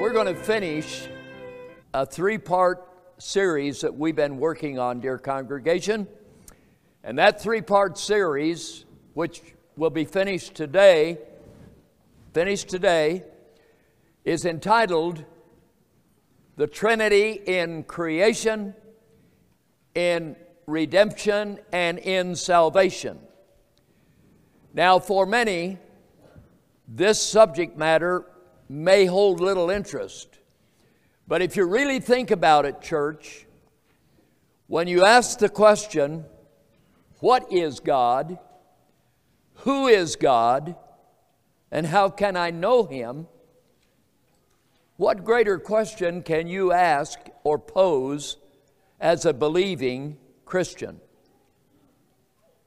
We're going to finish a three part series that we've been working on, dear congregation. And that three part series, which will be finished today, finished today, is entitled The Trinity in Creation, in Redemption, and in Salvation. Now, for many, this subject matter may hold little interest. But if you really think about it, church, when you ask the question, What is God? Who is God? And how can I know Him? What greater question can you ask or pose as a believing Christian?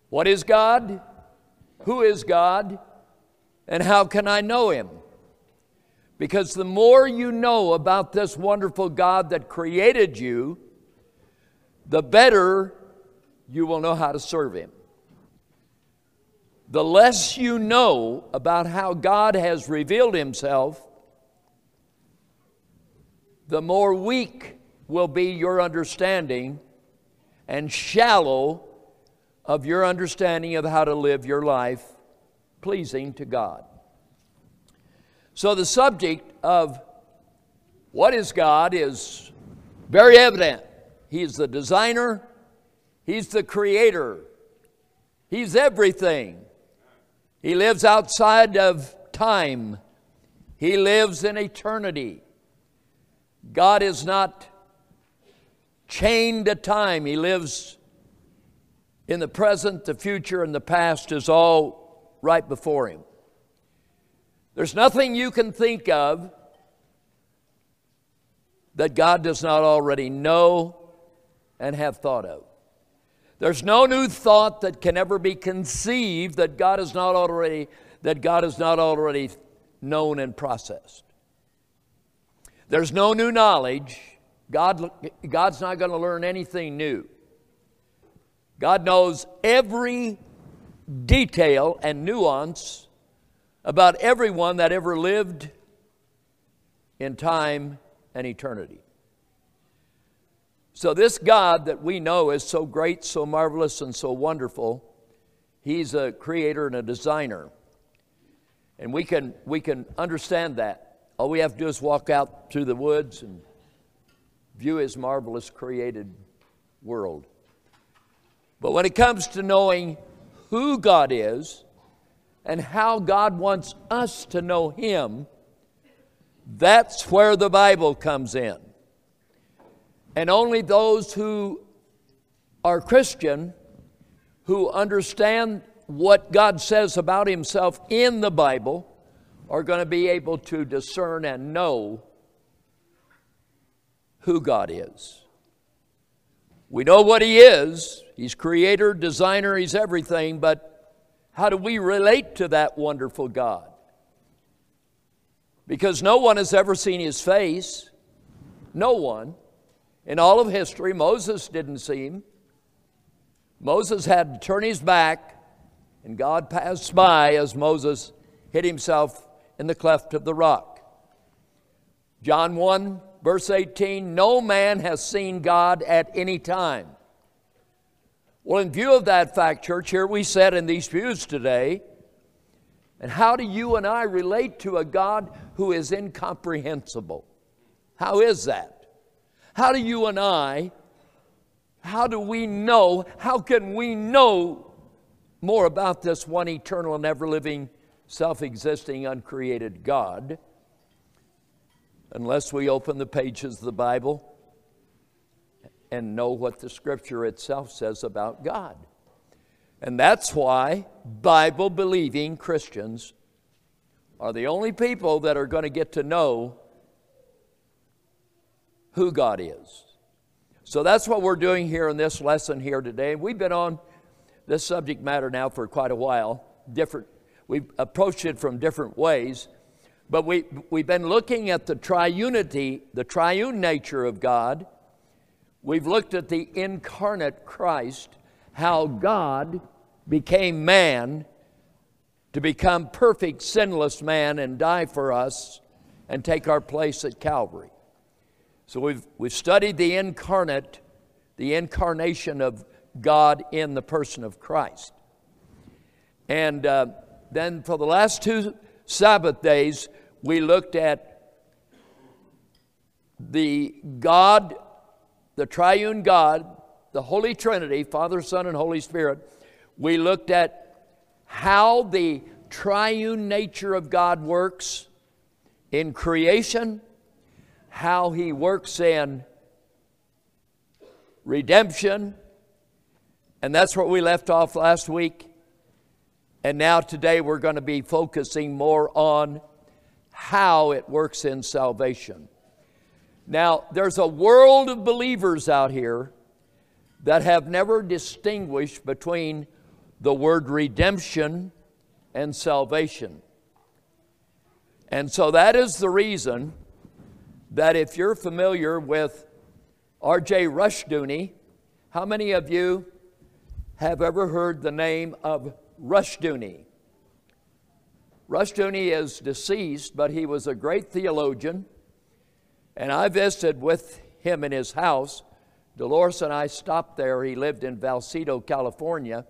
What is God? Who is God? And how can I know Him? Because the more you know about this wonderful God that created you, the better you will know how to serve Him. The less you know about how God has revealed Himself, the more weak will be your understanding and shallow of your understanding of how to live your life pleasing to God. So, the subject of what is God is very evident. He's the designer, He's the creator, He's everything. He lives outside of time, He lives in eternity. God is not chained to time, He lives in the present, the future, and the past is all right before Him. There's nothing you can think of that God does not already know and have thought of. There's no new thought that can ever be conceived that God is not already that God has not already known and processed. There's no new knowledge. God, God's not going to learn anything new. God knows every detail and nuance about everyone that ever lived in time and eternity. So, this God that we know is so great, so marvelous, and so wonderful, He's a creator and a designer. And we can, we can understand that. All we have to do is walk out through the woods and view His marvelous created world. But when it comes to knowing who God is, and how God wants us to know Him, that's where the Bible comes in. And only those who are Christian, who understand what God says about Himself in the Bible, are going to be able to discern and know who God is. We know what He is. He's creator, designer, He's everything, but how do we relate to that wonderful God? Because no one has ever seen his face. No one. In all of history, Moses didn't see him. Moses had to turn his back, and God passed by as Moses hid himself in the cleft of the rock. John 1, verse 18 No man has seen God at any time. Well, in view of that fact, church, here we sit in these pews today. And how do you and I relate to a God who is incomprehensible? How is that? How do you and I, how do we know, how can we know more about this one eternal and ever living, self existing, uncreated God unless we open the pages of the Bible and know what the scripture itself says about God. And that's why Bible believing Christians are the only people that are going to get to know who God is. So that's what we're doing here in this lesson here today. We've been on this subject matter now for quite a while. Different, we've approached it from different ways, but we, we've been looking at the triunity, the triune nature of God We've looked at the incarnate Christ, how God became man to become perfect, sinless man and die for us and take our place at Calvary. So we've, we've studied the incarnate, the incarnation of God in the person of Christ. And uh, then for the last two Sabbath days, we looked at the God, the triune God, the Holy Trinity, Father, Son, and Holy Spirit. We looked at how the triune nature of God works in creation, how He works in redemption, and that's what we left off last week. And now today we're going to be focusing more on how it works in salvation. Now, there's a world of believers out here that have never distinguished between the word redemption and salvation. And so that is the reason that if you're familiar with R.J. Rushdoony, how many of you have ever heard the name of Rushdoony? Rushdoony is deceased, but he was a great theologian, and I visited with him in his house. Dolores and I stopped there. He lived in Vallecito, California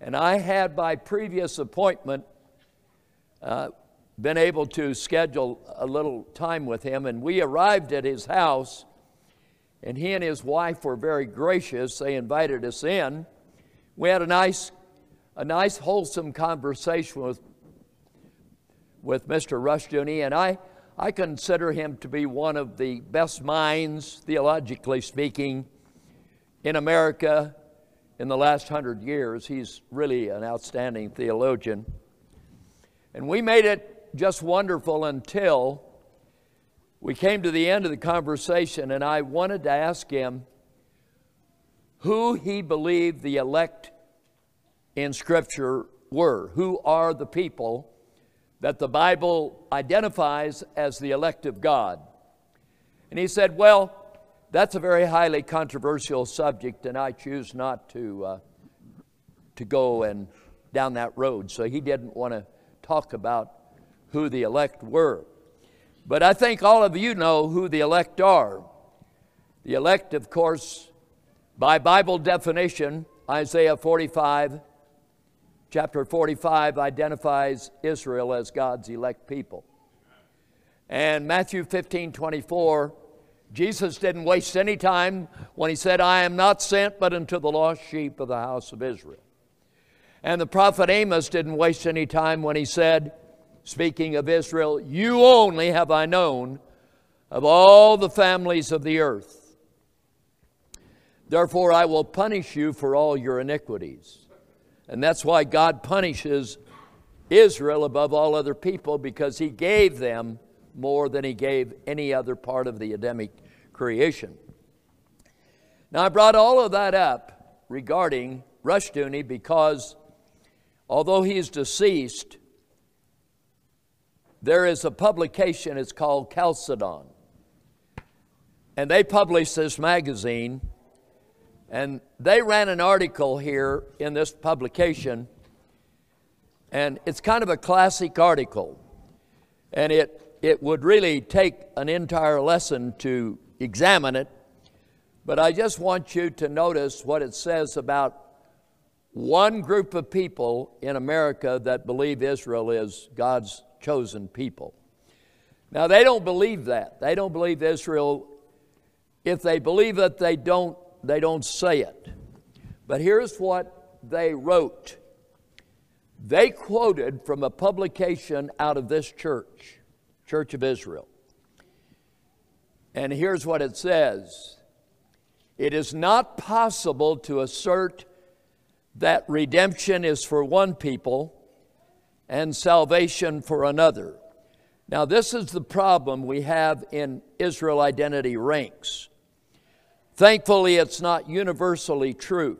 and I had, by previous appointment, uh, been able to schedule a little time with him. And we arrived at his house, and he and his wife were very gracious. They invited us in. We had a nice, a nice, wholesome conversation with, with Mr. Rushdoony, and I, I consider him to be one of the best minds, theologically speaking, in America in the last hundred years. He's really an outstanding theologian. And we made it just wonderful until we came to the end of the conversation, and I wanted to ask him who he believed the elect in Scripture were. Who are the people that the Bible identifies as the elect of God? And he said, Well, that's a very highly controversial subject, and I choose not to, uh, to go and down that road. So he didn't want to talk about who the elect were. But I think all of you know who the elect are. The elect, of course, by Bible definition, Isaiah 45, chapter 45, identifies Israel as God's elect people. And Matthew 15, 24 Jesus didn't waste any time when he said, I am not sent but unto the lost sheep of the house of Israel. And the prophet Amos didn't waste any time when he said, speaking of Israel, You only have I known of all the families of the earth. Therefore, I will punish you for all your iniquities. And that's why God punishes Israel above all other people because he gave them more than he gave any other part of the Adamic creation. Now, I brought all of that up regarding Rushdoony because although he is deceased, there is a publication, it's called Chalcedon. And they published this magazine, and they ran an article here in this publication, and it's kind of a classic article. And it it would really take an entire lesson to examine it, but I just want you to notice what it says about one group of people in America that believe Israel is God's chosen people. Now, they don't believe that. They don't believe Israel. If they believe it, they don't, they don't say it. But here's what they wrote they quoted from a publication out of this church. Church of Israel. And here's what it says It is not possible to assert that redemption is for one people and salvation for another. Now, this is the problem we have in Israel identity ranks. Thankfully, it's not universally true.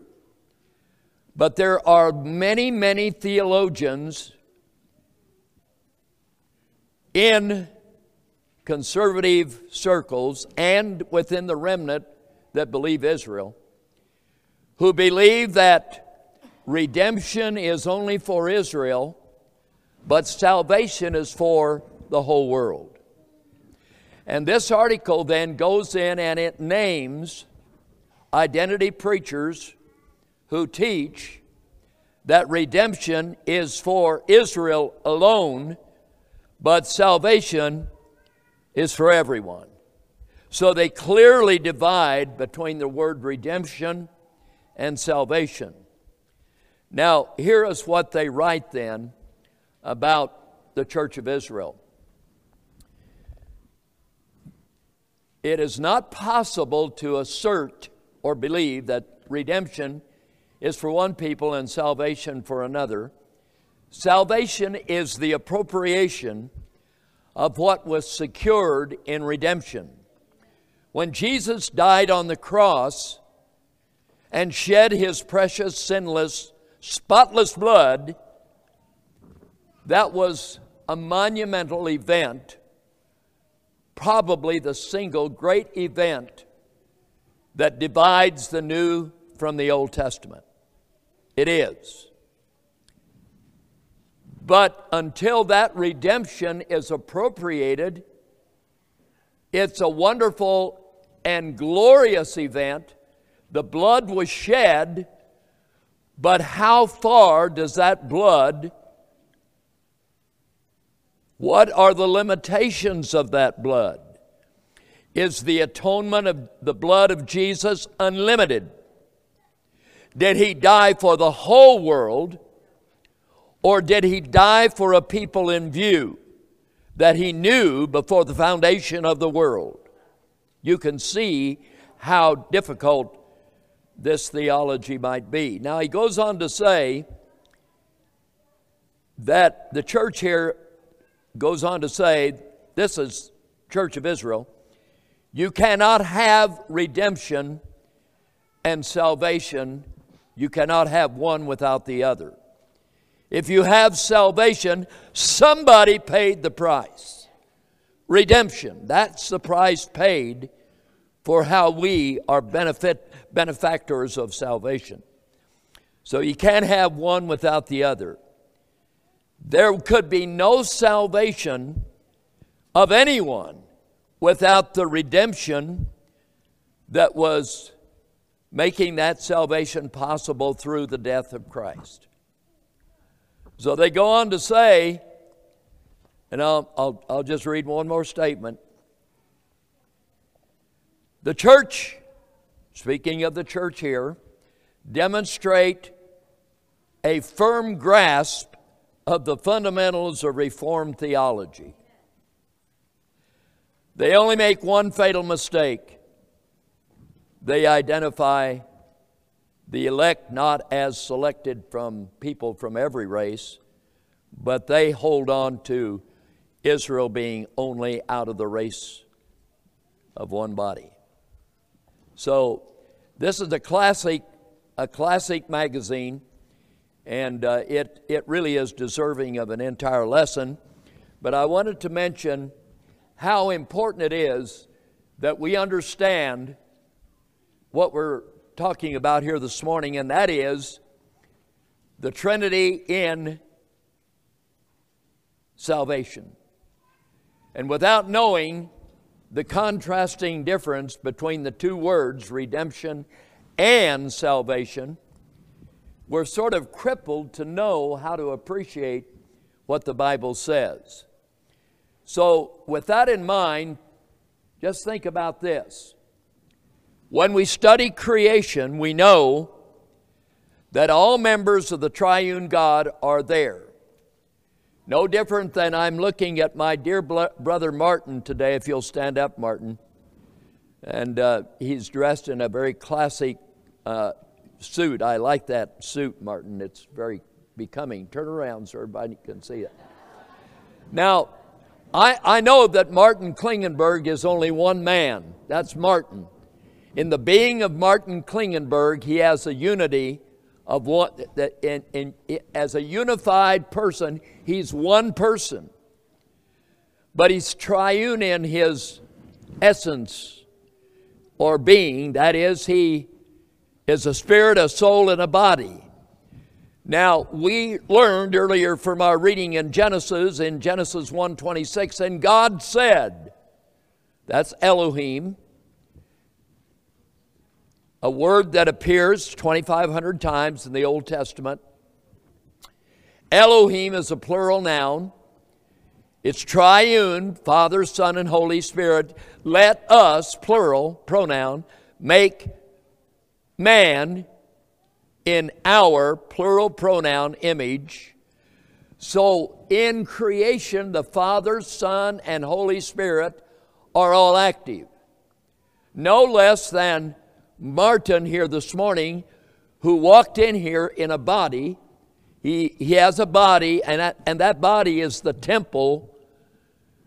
But there are many, many theologians in conservative circles and within the remnant that believe Israel, who believe that redemption is only for Israel, but salvation is for the whole world. And this article then goes in and it names identity preachers who teach that redemption is for Israel alone, but salvation is for everyone. So they clearly divide between the word redemption and salvation. Now, here is what they write then about the church of Israel. It is not possible to assert or believe that redemption is for one people and salvation for another. Salvation is the appropriation of what was secured in redemption. When Jesus died on the cross and shed his precious, sinless, spotless blood, that was a monumental event, probably the single great event that divides the New from the Old Testament. It is. But until that redemption is appropriated, it's a wonderful and glorious event. The blood was shed, but how far does that blood, what are the limitations of that blood? Is the atonement of the blood of Jesus unlimited? Did he die for the whole world, or did he die for a people in view that he knew before the foundation of the world? You can see how difficult this theology might be. Now, he goes on to say that the church here goes on to say, this is Church of Israel, you cannot have redemption and salvation you cannot have one without the other. If you have salvation, somebody paid the price. Redemption, that's the price paid for how we are benefit, benefactors of salvation. So you can't have one without the other. There could be no salvation of anyone without the redemption that was making that salvation possible through the death of Christ. So they go on to say, and I'll, I'll, I'll just read one more statement. The church, speaking of the church here, demonstrate a firm grasp of the fundamentals of Reformed theology. They only make one fatal mistake they identify the elect not as selected from people from every race, but they hold on to Israel being only out of the race of one body. So this is a classic, a classic magazine, and uh, it, it really is deserving of an entire lesson. But I wanted to mention how important it is that we understand what we're talking about here this morning, and that is the Trinity in salvation. And without knowing the contrasting difference between the two words, redemption and salvation, we're sort of crippled to know how to appreciate what the Bible says. So, with that in mind, just think about this. When we study creation, we know that all members of the triune God are there. No different than I'm looking at my dear brother Martin today, if you'll stand up, Martin. And uh, he's dressed in a very classic uh, suit. I like that suit, Martin. It's very becoming. Turn around so everybody can see it. Now, I, I know that Martin Klingenberg is only one man. That's Martin. In the being of Martin Klingenberg, he has a unity of what that in, in, as a unified person, he's one person. But he's triune in his essence or being. That is, he is a spirit, a soul, and a body. Now, we learned earlier from our reading in Genesis, in Genesis 1:26, and God said, That's Elohim. A word that appears 2,500 times in the Old Testament. Elohim is a plural noun. It's triune, Father, Son, and Holy Spirit. Let us, plural, pronoun, make man in our, plural pronoun, image. So in creation, the Father, Son, and Holy Spirit are all active. No less than Martin here this morning, who walked in here in a body. He, he has a body, and that, and that body is the temple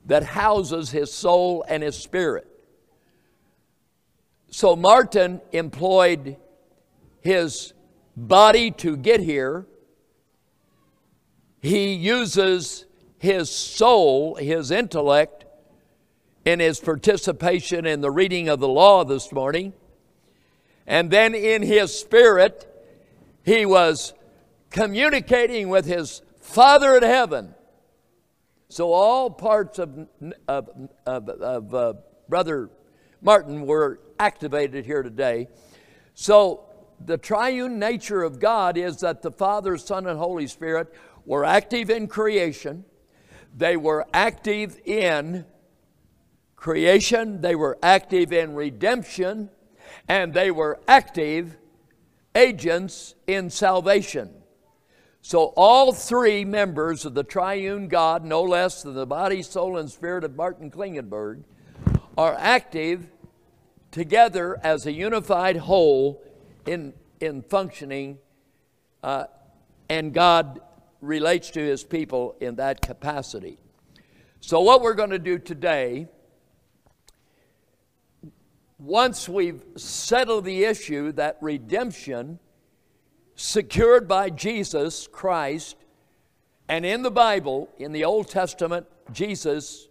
that houses his soul and his spirit. So Martin employed his body to get here. He uses his soul, his intellect, in his participation in the reading of the law this morning. And then in his spirit, he was communicating with his Father in heaven. So all parts of, of, of, of uh, Brother Martin were activated here today. So the triune nature of God is that the Father, Son, and Holy Spirit were active in creation. They were active in creation. They were active in redemption. And they were active agents in salvation. So, all three members of the triune God, no less than the body, soul, and spirit of Martin Klingenberg, are active together as a unified whole in, in functioning, uh, and God relates to his people in that capacity. So, what we're going to do today, once we've settled the issue that redemption secured by Jesus Christ, and in the Bible, in the Old Testament, Jesus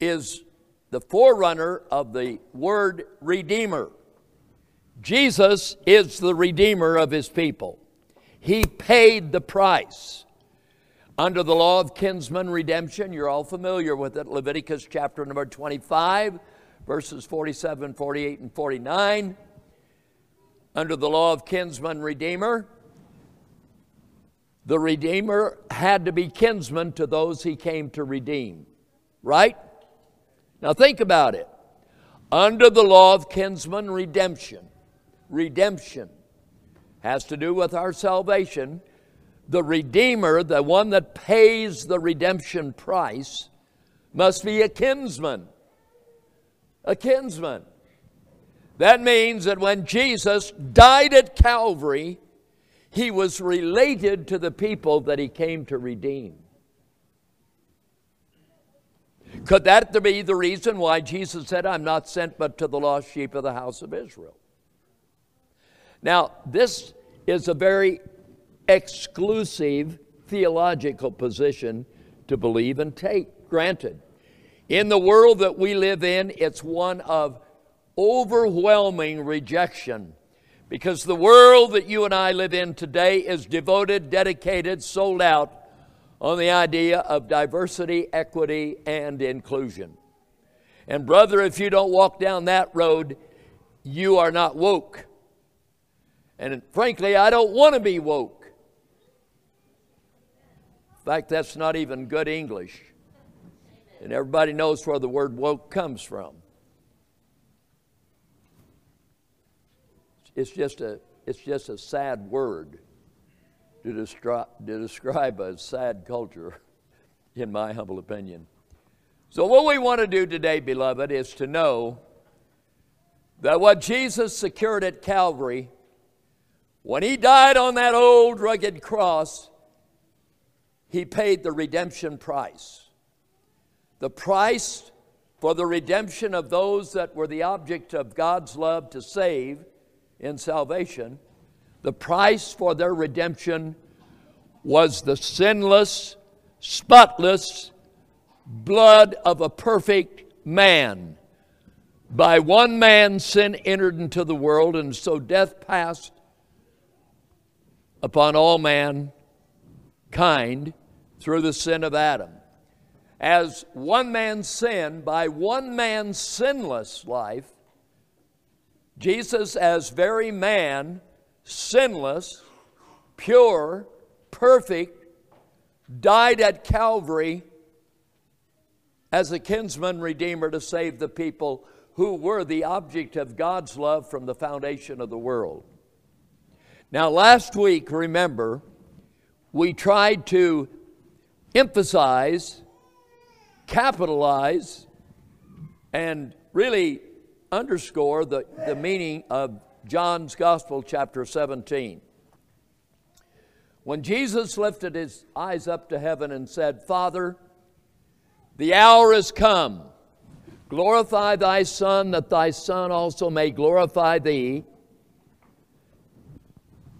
is the forerunner of the word Redeemer. Jesus is the Redeemer of his people. He paid the price. Under the law of kinsman redemption, you're all familiar with it, Leviticus chapter number 25, verses 47, 48, and 49. Under the law of kinsman redeemer, the Redeemer had to be kinsman to those he came to redeem. Right? Now think about it. Under the law of kinsman redemption, redemption has to do with our salvation. The Redeemer, the one that pays the redemption price, must be a kinsman. A kinsman. That means that when Jesus died at Calvary, he was related to the people that he came to redeem. Could that be the reason why Jesus said, I'm not sent but to the lost sheep of the house of Israel? Now, this is a very exclusive theological position to believe and take. Granted, in the world that we live in, it's one of overwhelming rejection because the world that you and I live in today is devoted, dedicated, sold out on the idea of diversity, equity, and inclusion. And, brother, if you don't walk down that road, you are not woke. And frankly, I don't want to be woke. In fact, that's not even good English. And everybody knows where the word woke comes from. It's just a, it's just a sad word to, descri- to describe a sad culture, in my humble opinion. So, what we want to do today, beloved, is to know that what Jesus secured at Calvary, when he died on that old rugged cross, he paid the redemption price. The price for the redemption of those that were the object of God's love to save in salvation, the price for their redemption was the sinless, spotless blood of a perfect man. By one man, sin entered into the world, and so death passed upon all mankind through the sin of Adam. as one man's sin by one man's sinless life, Jesus, as very man, sinless, pure, perfect, died at Calvary as a kinsman redeemer to save the people who were the object of God's love from the foundation of the world. Now, last week, remember, we tried to emphasize, capitalize, and really underscore the, the meaning of John's Gospel, chapter 17. When Jesus lifted his eyes up to heaven and said, Father, the hour is come. Glorify thy Son, that thy Son also may glorify thee,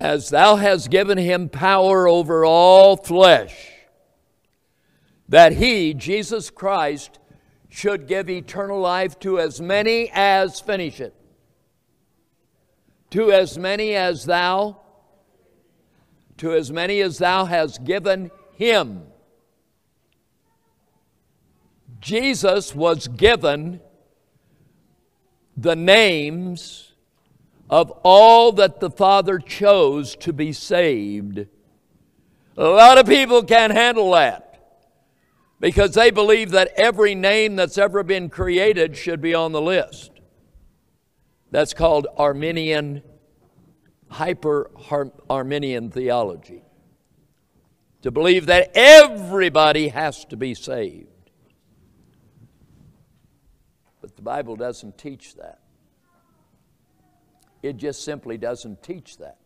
as thou hast given him power over all flesh, that he, Jesus Christ, should give eternal life to as many as, finish it, to as many as thou, to as many as thou hast given him. Jesus was given the names of all that the Father chose to be saved. A lot of people can't handle that because they believe that every name that's ever been created should be on the list. That's called Arminian, hyper Arminian theology. To believe that everybody has to be saved. But the Bible doesn't teach that. It just simply doesn't teach that.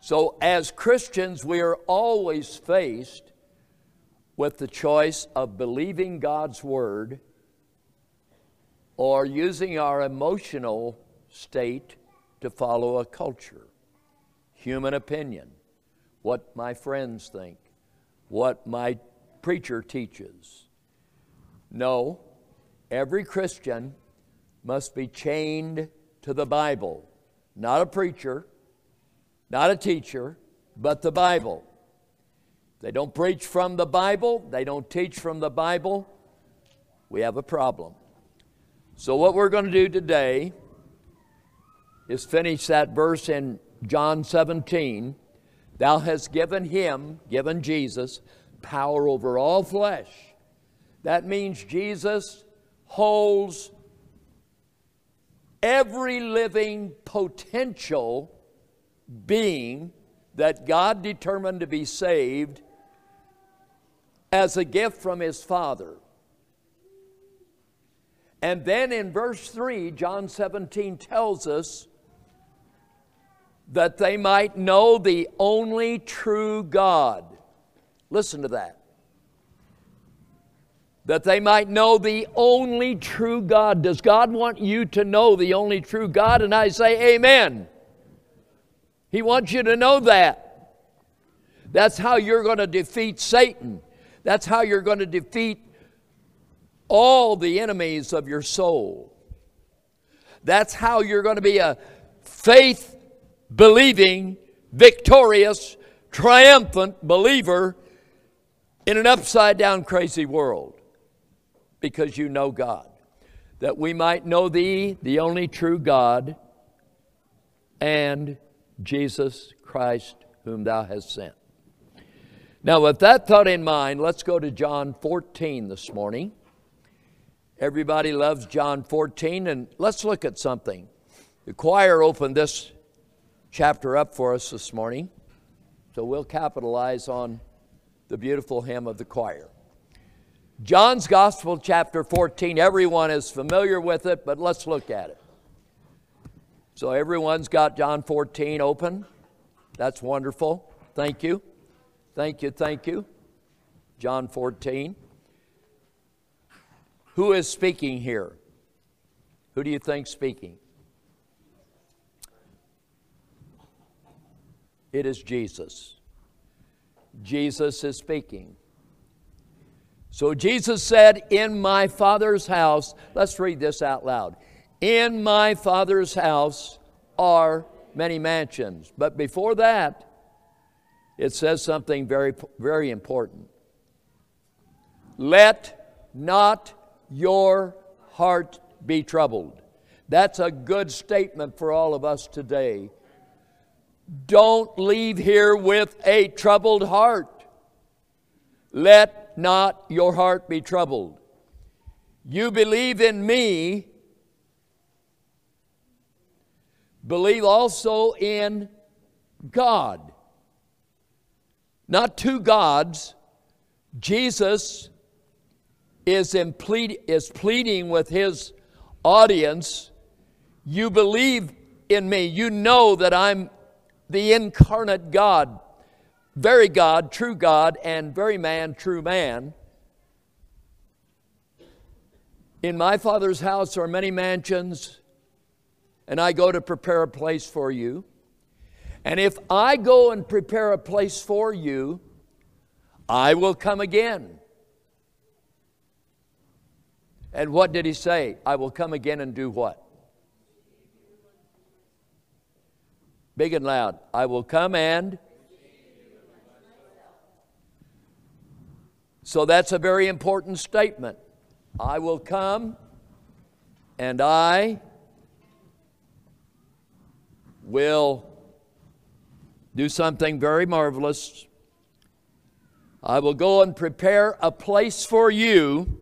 So, as Christians, we are always faced with the choice of believing God's Word or using our emotional state to follow a culture, human opinion, what my friends think, what my preacher teaches. No, Every Christian must be chained to the Bible, not a preacher, not a teacher, but the Bible. They don't preach from the Bible, they don't teach from the Bible. We have a problem. So, what we're going to do today is finish that verse in John 17. Thou hast given him, given Jesus, power over all flesh. That means Jesus holds every living potential being that God determined to be saved as a gift from his Father. And then in verse 3, John 17 tells us that they might know the only true God. Listen to that that they might know the only true God. Does God want you to know the only true God? And I say, Amen. He wants you to know that. That's how you're going to defeat Satan. That's how you're going to defeat all the enemies of your soul. That's how you're going to be a faith believing, victorious, triumphant believer in an upside down crazy world because you know God. That we might know Thee, the only true God, and Jesus Christ, whom Thou hast sent. Now, with that thought in mind, let's go to John 14 this morning. Everybody loves John 14, and let's look at something. The choir opened this chapter up for us this morning, so we'll capitalize on the beautiful hymn of the choir. John's Gospel, chapter 14, everyone is familiar with it, but let's look at it. So, everyone's got John 14 open. That's wonderful. Thank you. Thank you. Thank you. John 14. Who is speaking here? Who do you think speaking? It is Jesus. Jesus is speaking. So Jesus said, In my Father's house, let's read this out loud. In my Father's house are many mansions. But before that, it says something very, very important. Let not your heart be troubled. That's a good statement for all of us today. Don't leave here with a troubled heart. Let not your heart be troubled. You believe in me, believe also in God. Not two gods. Jesus is, is pleading with his audience You believe in me. You know that I'm the incarnate God, very God, true God, and very man, true man. In my Father's house are many mansions, and I go to prepare a place for you. And if I go and prepare a place for you, I will come again. And what did he say? I will come again and do what? Big and loud. I will come and. So that's a very important statement. I will come and I will do something very marvelous. I will go and prepare a place for you.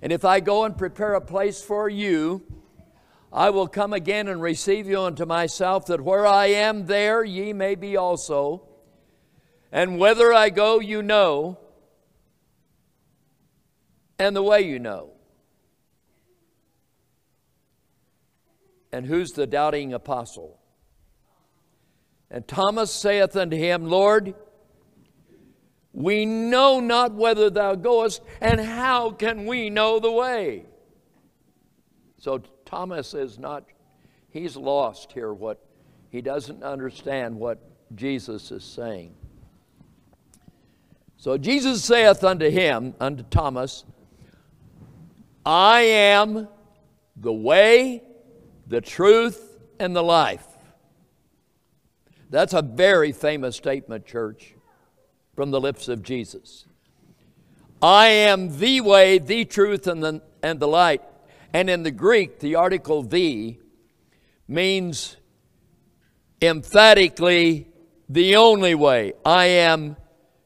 And if I go and prepare a place for you, I will come again and receive you unto myself, that where I am, there ye may be also. And whether I go, you know, and the way you know. And who's the doubting apostle? And Thomas saith unto him, Lord, we know not whither thou goest, and how can we know the way? So Thomas is not, he's lost here what he doesn't understand what Jesus is saying. So Jesus saith unto him, unto Thomas, I am the way, the truth, and the life. That's a very famous statement, church from the lips of Jesus. I am the way, the truth, and the, and the light. And in the Greek, the article the means emphatically the only way. I am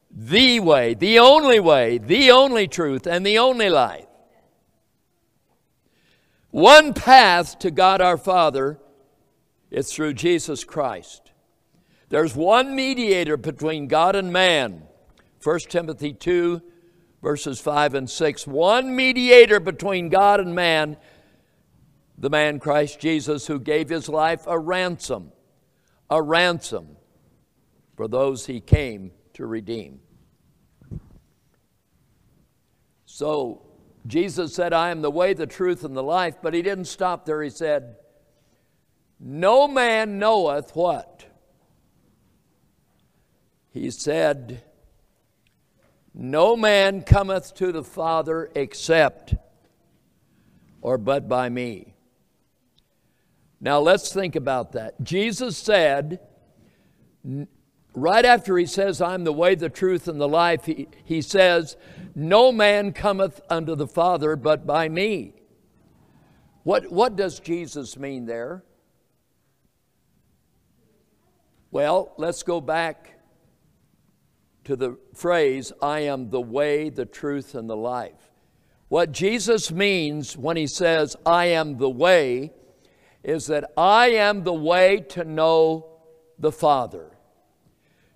the way, the only way, the only truth, and the only life. One path to God our Father is through Jesus Christ. There's one mediator between God and man. 1 Timothy 2, verses 5 and 6. One mediator between God and man, the man Christ Jesus, who gave his life a ransom, a ransom for those he came to redeem. So Jesus said, I am the way, the truth, and the life, but he didn't stop there. He said, No man knoweth what? He said, No man cometh to the Father except or but by me. Now let's think about that. Jesus said, right after he says, I'm the way, the truth, and the life, he, he says, No man cometh unto the Father but by me. What, what does Jesus mean there? Well, let's go back to the phrase, I am the way, the truth, and the life. What Jesus means when he says, I am the way, is that I am the way to know the Father.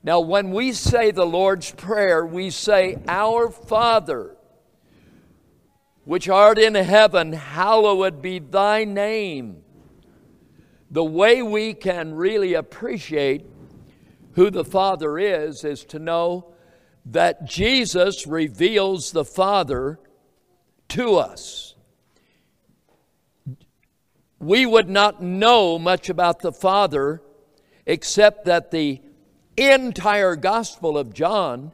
Now, when we say the Lord's Prayer, we say, Our Father, which art in heaven, hallowed be thy name. The way we can really appreciate who the Father is, is to know that Jesus reveals the Father to us. We would not know much about the Father except that the entire Gospel of John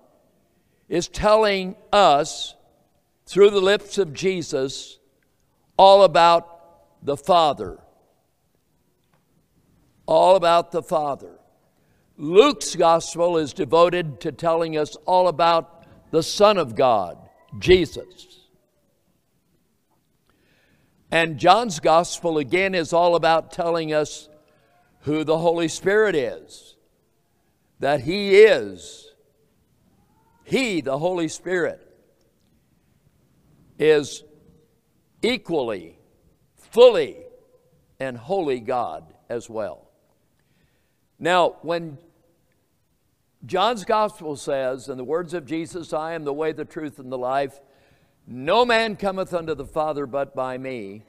is telling us through the lips of Jesus all about the Father. All about the Father. Luke's gospel is devoted to telling us all about the Son of God, Jesus. And John's gospel, again, is all about telling us who the Holy Spirit is, that He is. He, the Holy Spirit, is equally, fully, and holy God as well. Now, when John's gospel says, in the words of Jesus, I am the way, the truth, and the life, no man cometh unto the Father but by me.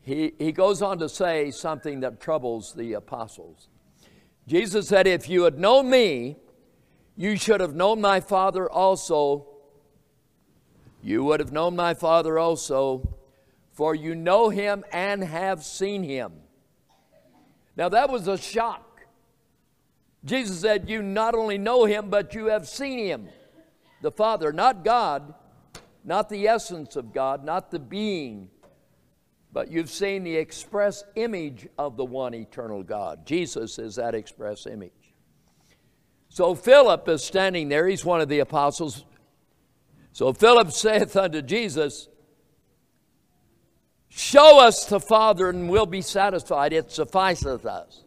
He, he goes on to say something that troubles the apostles. Jesus said, If you had known me, you should have known my Father also. You would have known my Father also, for you know him and have seen him. Now that was a shock. Jesus said, You not only know him, but you have seen him. The Father, not God, not the essence of God, not the being, but you've seen the express image of the one eternal God. Jesus is that express image. So Philip is standing there, he's one of the apostles. So Philip saith unto Jesus, Show us the Father, and we'll be satisfied. It sufficeth us.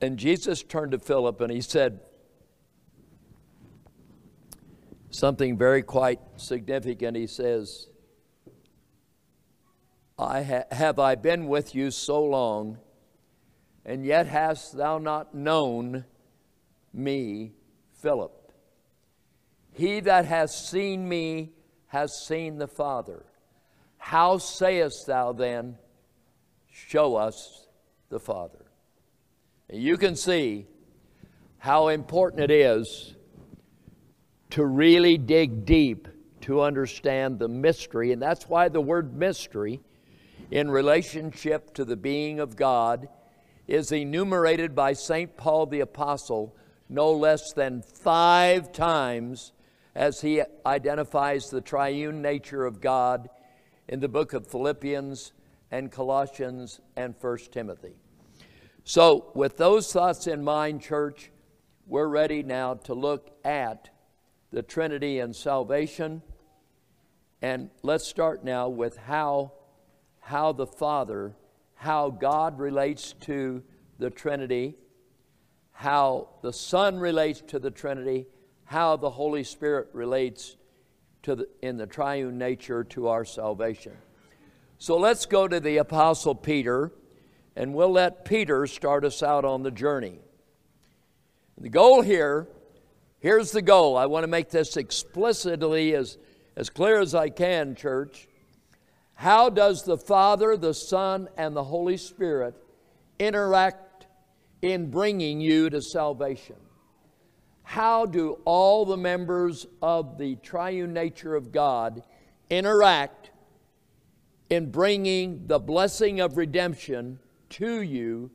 And Jesus turned to Philip and he said, something very quite significant. He says, I ha- have I been with you so long, and yet hast thou not known me, Philip. He that has seen me has seen the Father. How sayest thou then, Show us the Father? And you can see how important it is to really dig deep to understand the mystery. And that's why the word mystery, in relationship to the being of God, is enumerated by St. Paul the Apostle no less than five times as he identifies the triune nature of God in the book of Philippians and Colossians and 1 Timothy. So, with those thoughts in mind, church, we're ready now to look at the Trinity and salvation. And let's start now with how, how the Father, how God relates to the Trinity, how the Son relates to the Trinity, how the Holy Spirit relates to the, in the triune nature to our salvation. So let's go to the Apostle Peter, and we'll let Peter start us out on the journey. The goal here Here's the goal. I want to make this explicitly as, as clear as I can, church. How does the Father, the Son, and the Holy Spirit interact in bringing you to salvation? How do all the members of the triune nature of God interact in bringing the blessing of redemption to you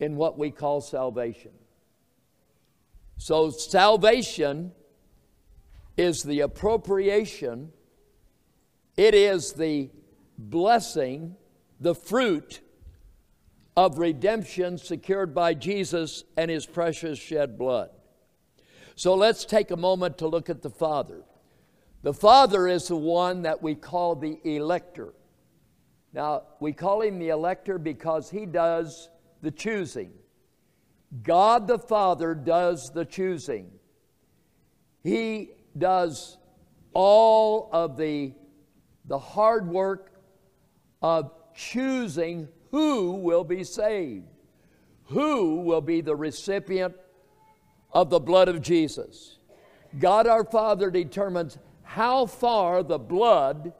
in what we call salvation? So, salvation is the appropriation, it is the blessing, the fruit of redemption secured by Jesus and his precious shed blood. So, let's take a moment to look at the Father. The Father is the one that we call the elector. Now, we call him the elector because he does the choosing. God the Father does the choosing. He does all of the, the hard work of choosing who will be saved, who will be the recipient of the blood of Jesus. God our Father determines how far the blood,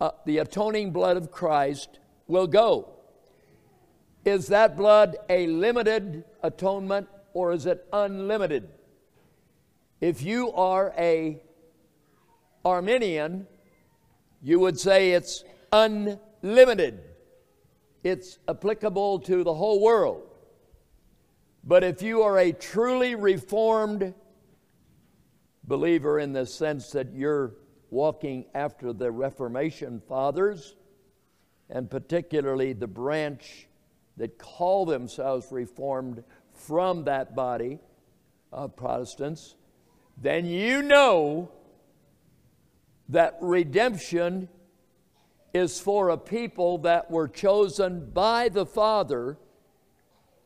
uh, the atoning blood of Christ, will go. Is that blood a limited atonement or is it unlimited? If you are a Arminian, you would say it's unlimited. It's applicable to the whole world. But if you are a truly reformed believer in the sense that you're walking after the Reformation fathers, and particularly the branch that call themselves Reformed from that body of Protestants, then you know that redemption is for a people that were chosen by the Father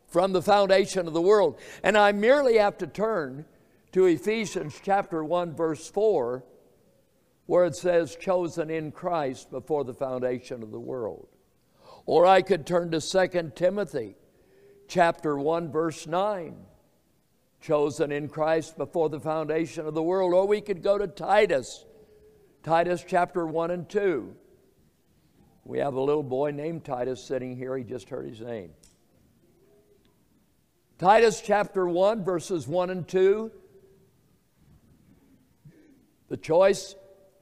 from the foundation of the world. And I merely have to turn to Ephesians chapter 1 verse 4 where it says chosen in Christ before the foundation of the world. Or I could turn to 2 Timothy chapter 1 verse 9 chosen in Christ before the foundation of the world. Or we could go to Titus Titus chapter 1 and 2. We have a little boy named Titus sitting here. He just heard his name. Titus chapter 1, verses 1 and 2. The choice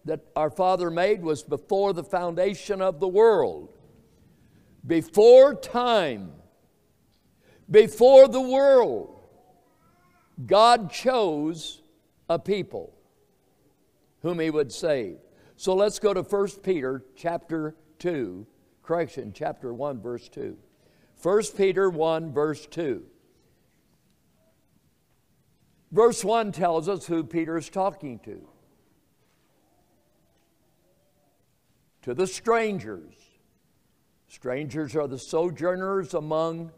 that our Father made was before the foundation of the world, before time, before the world. God chose a people whom he would save. So let's go to 1 Peter chapter 2, correction, chapter 1, verse 2. 1 Peter 1, verse 2. Verse 1 tells us who Peter is talking to. To the strangers. Strangers are the sojourners among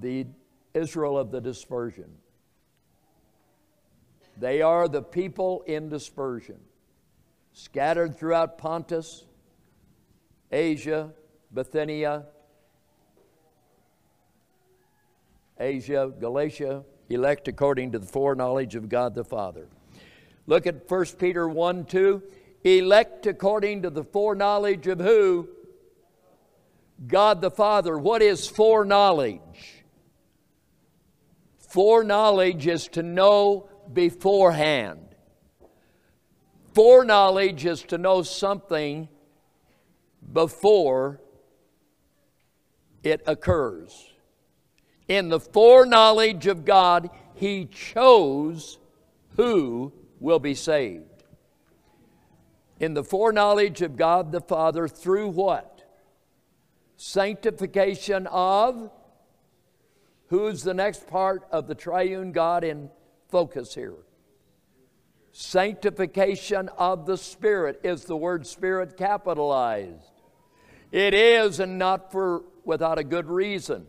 the Israel of the dispersion. They are the people in dispersion, scattered throughout Pontus, Asia, Bithynia, Asia, Galatia, elect according to the foreknowledge of God the Father. Look at 1 Peter 1 2. Elect according to the foreknowledge of who? God the Father. What is foreknowledge? Foreknowledge is to know beforehand. Foreknowledge is to know something before it occurs. In the foreknowledge of God, He chose who will be saved. In the foreknowledge of God the Father, through what? Sanctification of. Who's the next part of the triune God in focus here. Sanctification of the Spirit is the word Spirit capitalized. It is, and not for without a good reason.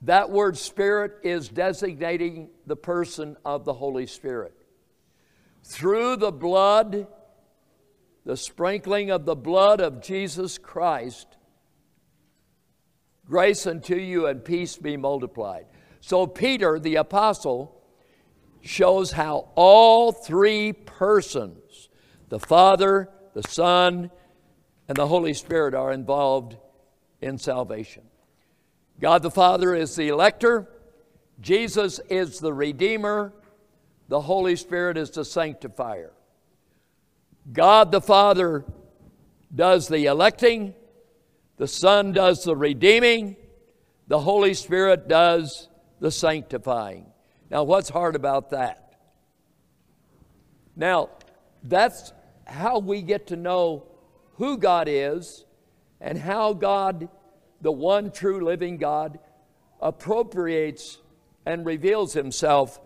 That word Spirit is designating the person of the Holy Spirit. Through the blood, the sprinkling of the blood of Jesus Christ, grace unto you and peace be multiplied. So, Peter, the apostle, shows how all three persons, the Father, the Son, and the Holy Spirit, are involved in salvation. God the Father is the elector, Jesus is the Redeemer, the Holy Spirit is the sanctifier. God the Father does the electing, the Son does the redeeming, the Holy Spirit does the sanctifying. Now, what's hard about that? Now, that's how we get to know who God is and how God, the one true living God, appropriates and reveals himself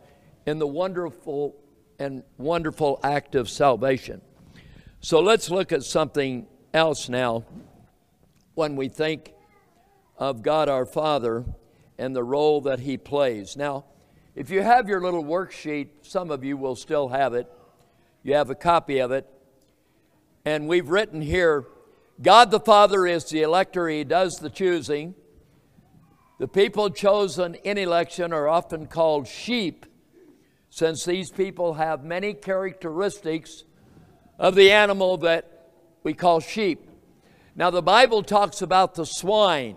in the wonderful and wonderful act of salvation. So let's look at something else now when we think of God our Father and the role that he plays. Now, if you have your little worksheet, some of you will still have it. You have a copy of it. And we've written here God the Father is the elector, He does the choosing. The people chosen in election are often called sheep, since these people have many characteristics of the animal that we call sheep. Now, the Bible talks about the swine.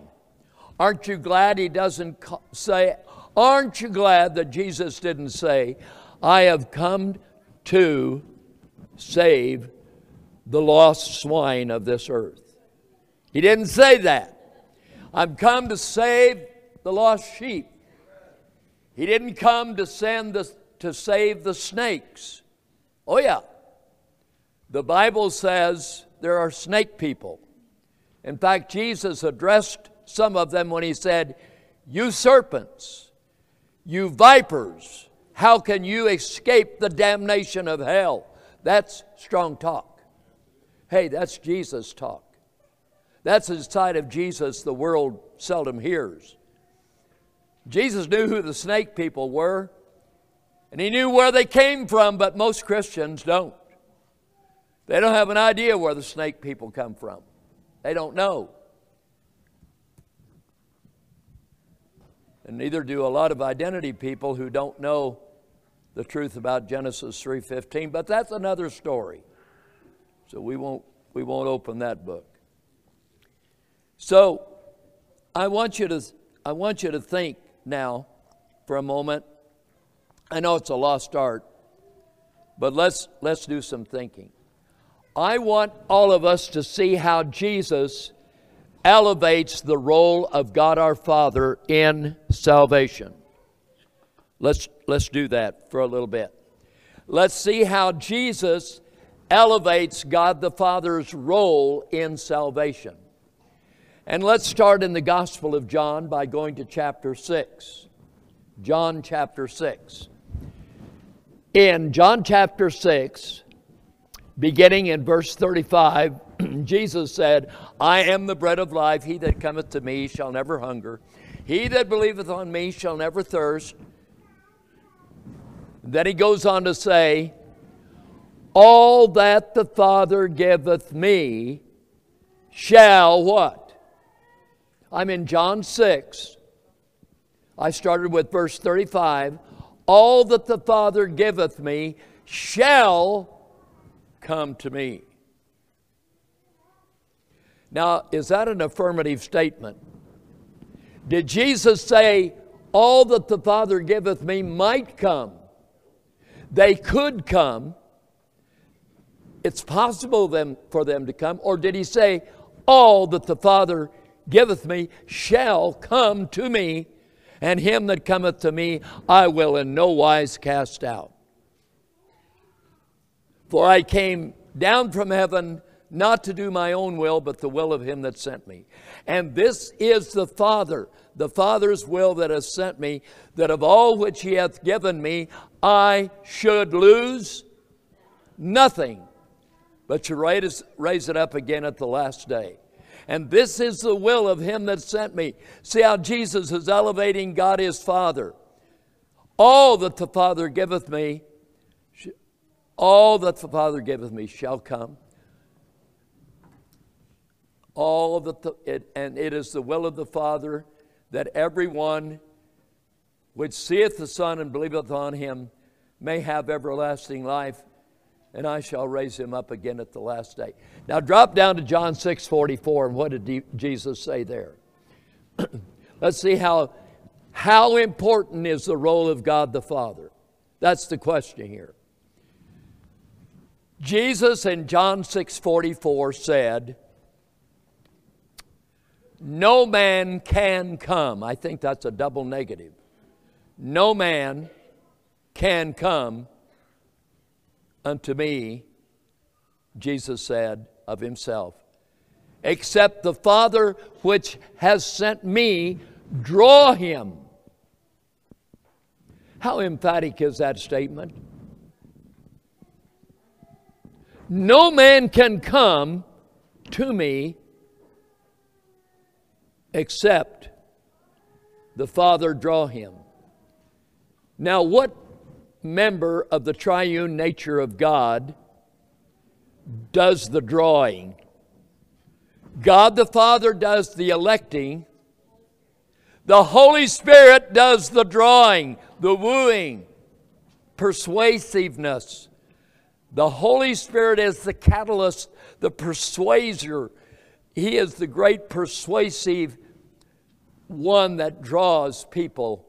Aren't you glad He doesn't say, Aren't you glad that Jesus didn't say, I have come to save the lost swine of this earth? He didn't say that. I've come to save the lost sheep. He didn't come to send the, to save the snakes. Oh, yeah. The Bible says there are snake people. In fact, Jesus addressed some of them when he said, You serpents, You vipers, how can you escape the damnation of hell? That's strong talk. Hey, that's Jesus talk. That's the side of Jesus the world seldom hears. Jesus knew who the snake people were, and he knew where they came from, but most Christians don't. They don't have an idea where the snake people come from, they don't know. And neither do a lot of identity people who don't know the truth about Genesis 3:15, but that's another story. So we won't we won't open that book. So I want you to I want you to think now for a moment. I know it's a lost art, but let's let's do some thinking. I want all of us to see how Jesus elevates the role of God our Father in salvation. Let's, let's do that for a little bit. Let's see how Jesus elevates God the Father's role in salvation. And let's start in the Gospel of John by going to chapter 6. John chapter 6. In John chapter 6, beginning in verse 35, Jesus said, I am the bread of life. He that cometh to me shall never hunger. He that believeth on me shall never thirst. Then he goes on to say, All that the Father giveth me shall what? I'm in John 6. I started with verse 35. All that the Father giveth me shall come to me. Now, is that an affirmative statement? Did Jesus say, All that the Father giveth me might come? They could come. It's possible them, for them to come. Or did he say, All that the Father giveth me shall come to me, and him that cometh to me I will in no wise cast out? For I came down from heaven not to do my own will, but the will of him that sent me. And this is the Father, the Father's will that has sent me, that of all which he hath given me, I should lose nothing, but to raise, raise it up again at the last day. And this is the will of him that sent me. See how Jesus is elevating God his Father. All that the Father giveth me, all that the Father giveth me shall come. All that the, it, and it is the will of the Father that everyone which seeth the Son and believeth on him may have everlasting life, and I shall raise him up again at the last day. Now drop down to John 6 44, and what did Jesus say there? Let's see how, how important is the role of God the Father. That's the question here. Jesus in John 6:44 said, "No man can come." I think that's a double negative. No man can come unto me, Jesus said of himself, except the Father which has sent me draw him. How emphatic is that statement? No man can come to me except the Father draw him. Now, what member of the triune nature of God does the drawing? God the Father does the electing. The Holy Spirit does the drawing, the wooing, persuasiveness. The Holy Spirit is the catalyst, the persuaser. He is the great persuasive one that draws people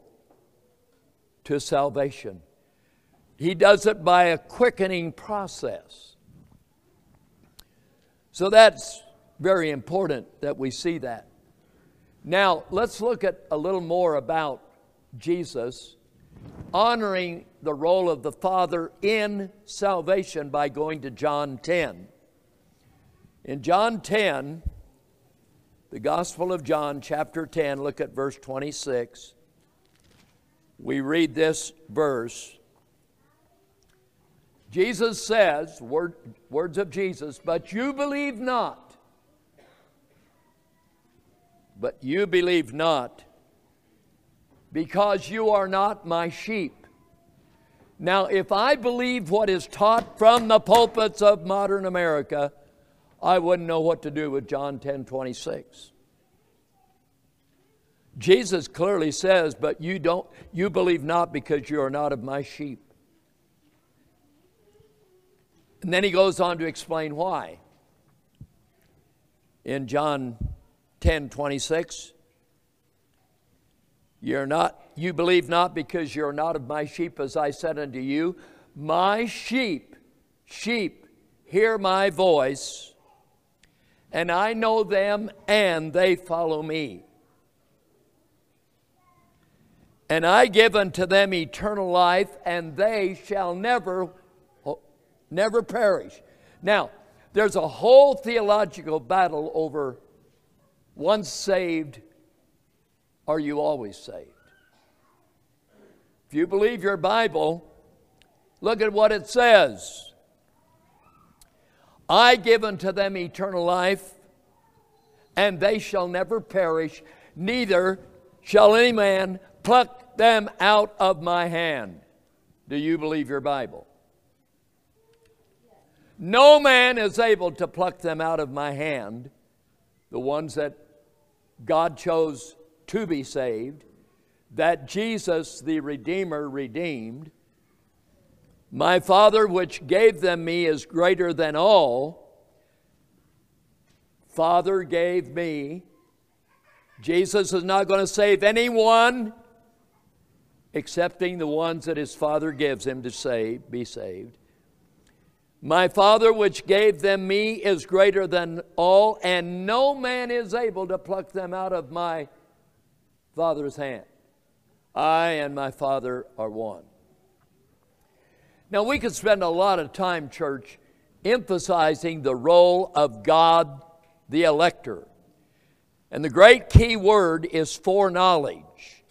to salvation. He does it by a quickening process. So that's very important that we see that. Now, let's look at a little more about Jesus honoring the role of the Father in salvation by going to John 10. In John 10, the Gospel of John, chapter 10, look at verse 26. we read this verse. Jesus says, word, words of Jesus, but you believe not. But you believe not because you are not my sheep. Now, if I believe what is taught from the pulpits of modern America, I wouldn't know what to do with John 10 26. Jesus clearly says, But you don't you believe not because you are not of my sheep. And then he goes on to explain why. In John 10 26, you're not, you believe not because you're not of my sheep, as I said unto you. My sheep, sheep, hear my voice, and I know them, and they follow me. And I give unto them eternal life, and they shall never, never perish. Now, there's a whole theological battle over once saved, are you always saved? If you believe your Bible, look at what it says. I give unto them eternal life, and they shall never perish, neither shall any man pluck them out of my hand. Do you believe your Bible? No man is able to pluck them out of my hand, the ones that God chose to be saved, that Jesus the Redeemer redeemed. My Father, which gave them me, is greater than all. Father gave me. Jesus is not going to save anyone excepting the ones that his Father gives him to save, be saved. My Father, which gave them me, is greater than all, and no man is able to pluck them out of my Father's hand. I and my Father are one. Now, we could spend a lot of time, church, emphasizing the role of God, the elector. And the great key word is foreknowledge.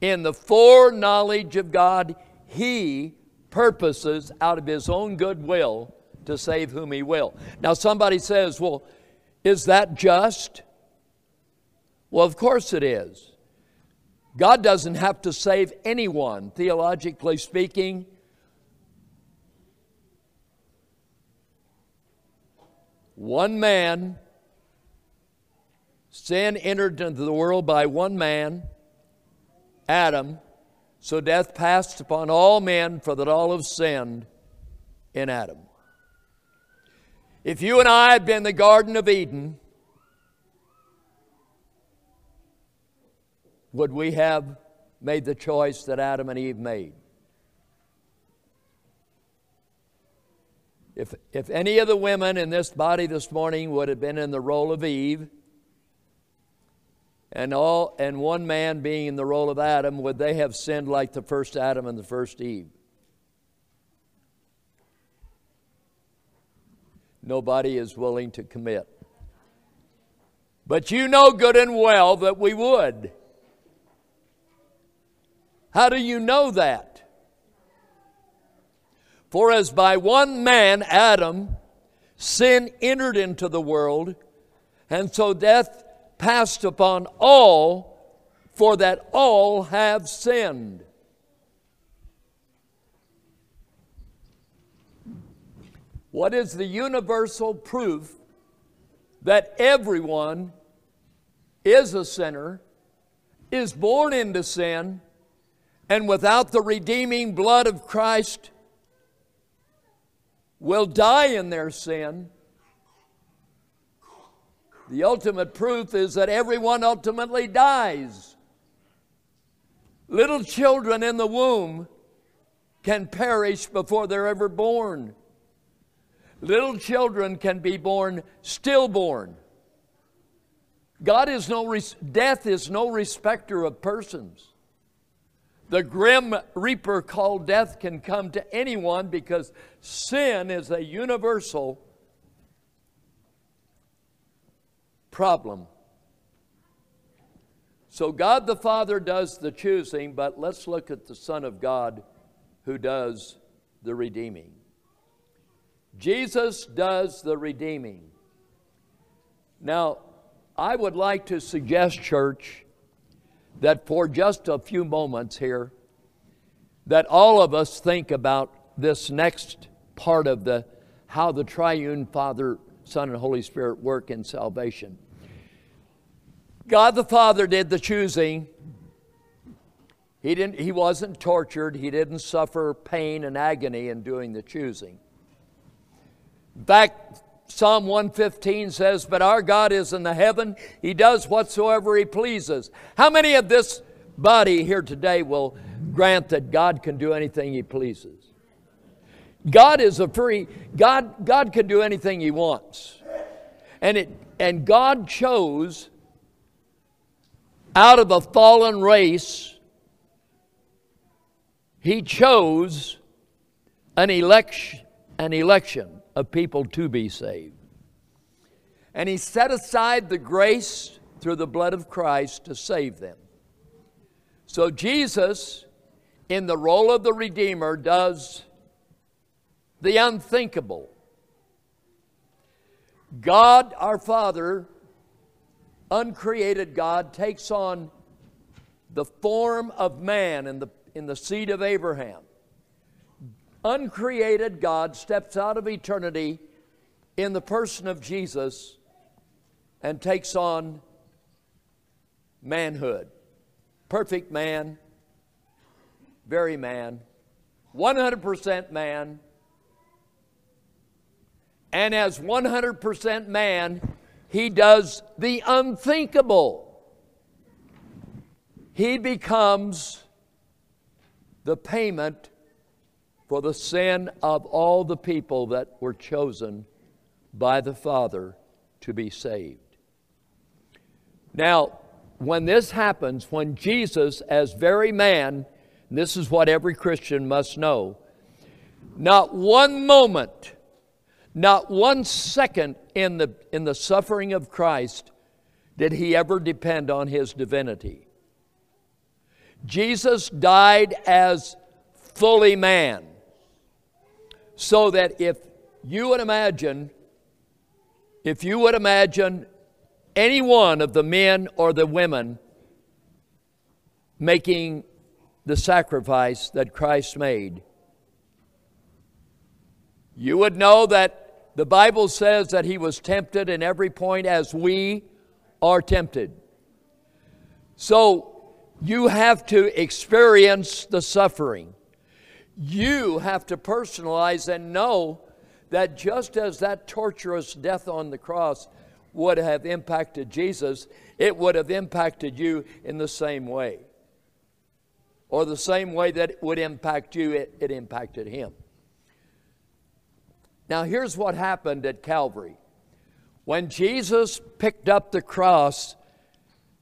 In the foreknowledge of God, He purposes out of His own good will to save whom He will. Now, somebody says, well, is that just? Well, of course it is. God doesn't have to save anyone, theologically speaking. One man, sin entered into the world by one man, Adam, so death passed upon all men, for that all have sinned in Adam. If you and I had been in the Garden of Eden, would we have made the choice that Adam and Eve made? If, if any of the women in this body this morning would have been in the role of Eve, and all and one man being in the role of Adam, would they have sinned like the first Adam and the first Eve? Nobody is willing to commit. But you know good and well that we would. How do you know that? For as by one man, Adam, sin entered into the world, and so death passed upon all, for that all have sinned. What is the universal proof that everyone is a sinner, is born into sin, and without the redeeming blood of Christ will die in their sin? The ultimate proof is that everyone ultimately dies. Little children in the womb can perish before they're ever born. Little children can be born stillborn. God is no death is no respecter of persons. The grim reaper called death can come to anyone because sin is a universal problem. So God the Father does the choosing, but let's look at the Son of God who does the redeeming. Jesus does the redeeming. Now, I would like to suggest, church, that for just a few moments here, that all of us think about this next part of the how the triune Father, Son, and Holy Spirit work in salvation. God the Father did the choosing. He, didn't, he wasn't tortured. He didn't suffer pain and agony in doing the choosing. In fact, Psalm 115 says, But our God is in the heaven. He does whatsoever He pleases. How many of this body here today will grant that God can do anything He pleases? God is a free, God, God can do anything He wants. And, it, and God chose out of a fallen race, He chose an election, an election of people to be saved. And He set aside the grace through the blood of Christ to save them. So Jesus, in the role of the Redeemer, does the unthinkable. God, our Father, uncreated God, takes on the form of man in the, in the seed of Abraham. Uncreated God steps out of eternity in the person of Jesus and takes on manhood. Perfect man, very man, 100% man. And as 100% man, he does the unthinkable. He becomes the payment for the sin of all the people that were chosen by the Father to be saved. Now, when this happens, when Jesus, as very man, this is what every Christian must know, not one moment not one second in the, in the suffering of Christ did he ever depend on his divinity. Jesus died as fully man, so that if you would imagine, if you would imagine any one of the men or the women making the sacrifice that Christ made, you would know that the Bible says that he was tempted in every point as we are tempted. So you have to experience the suffering. You have to personalize and know that just as that torturous death on the cross would have impacted Jesus, it would have impacted you in the same way. Or the same way that it would impact you, it, it impacted him. Now, here's what happened at Calvary. When Jesus picked up the cross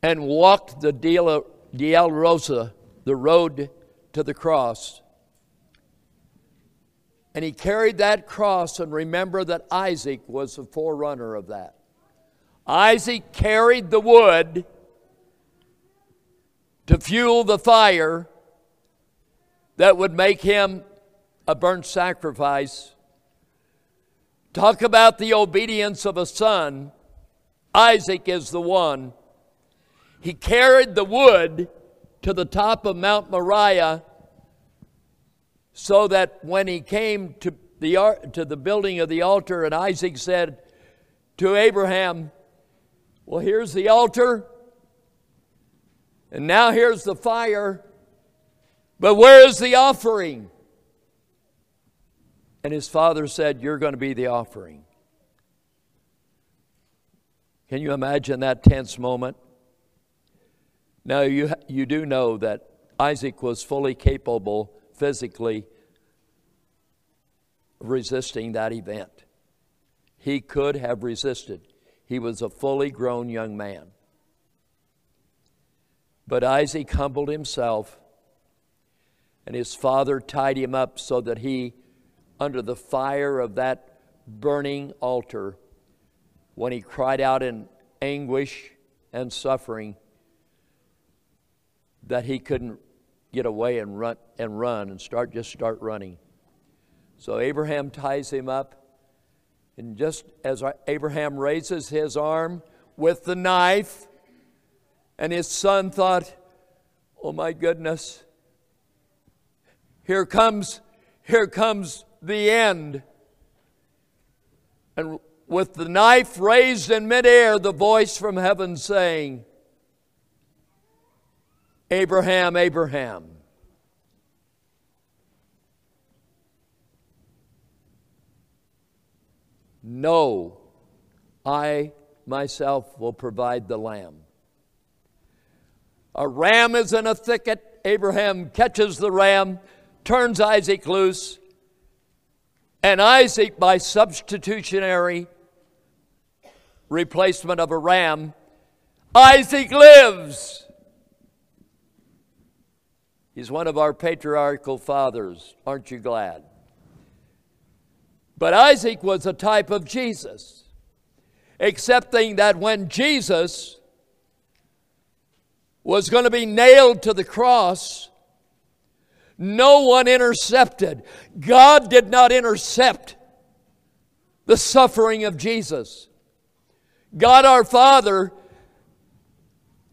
and walked the Dolorosa, the road to the cross, and he carried that cross, and remember that Isaac was the forerunner of that. Isaac carried the wood to fuel the fire that would make him a burnt sacrifice Talk about the obedience of a son. Isaac is the one. He carried the wood to the top of Mount Moriah so that when he came to the, to the building of the altar, and Isaac said to Abraham, Well, here's the altar, and now here's the fire, but where is the offering? And his father said, You're going to be the offering. Can you imagine that tense moment? Now, you, you do know that Isaac was fully capable physically resisting that event. He could have resisted. He was a fully grown young man. But Isaac humbled himself, and his father tied him up so that he under the fire of that burning altar when he cried out in anguish and suffering, that he couldn't get away and run and run and start just start running. So Abraham ties him up, and just as Abraham raises his arm with the knife, and his son thought, "Oh my goodness, here comes, here comes the end." And with the knife raised in midair, the voice from heaven saying, Abraham, Abraham. No, I myself will provide the lamb. A ram is in a thicket. Abraham catches the ram, turns Isaac loose, and Isaac, by substitutionary replacement of a ram, Isaac lives. He's one of our patriarchal fathers. Aren't you glad? But Isaac was a type of Jesus, excepting that when Jesus was going to be nailed to the cross, no one intercepted. God did not intercept the suffering of Jesus. God our Father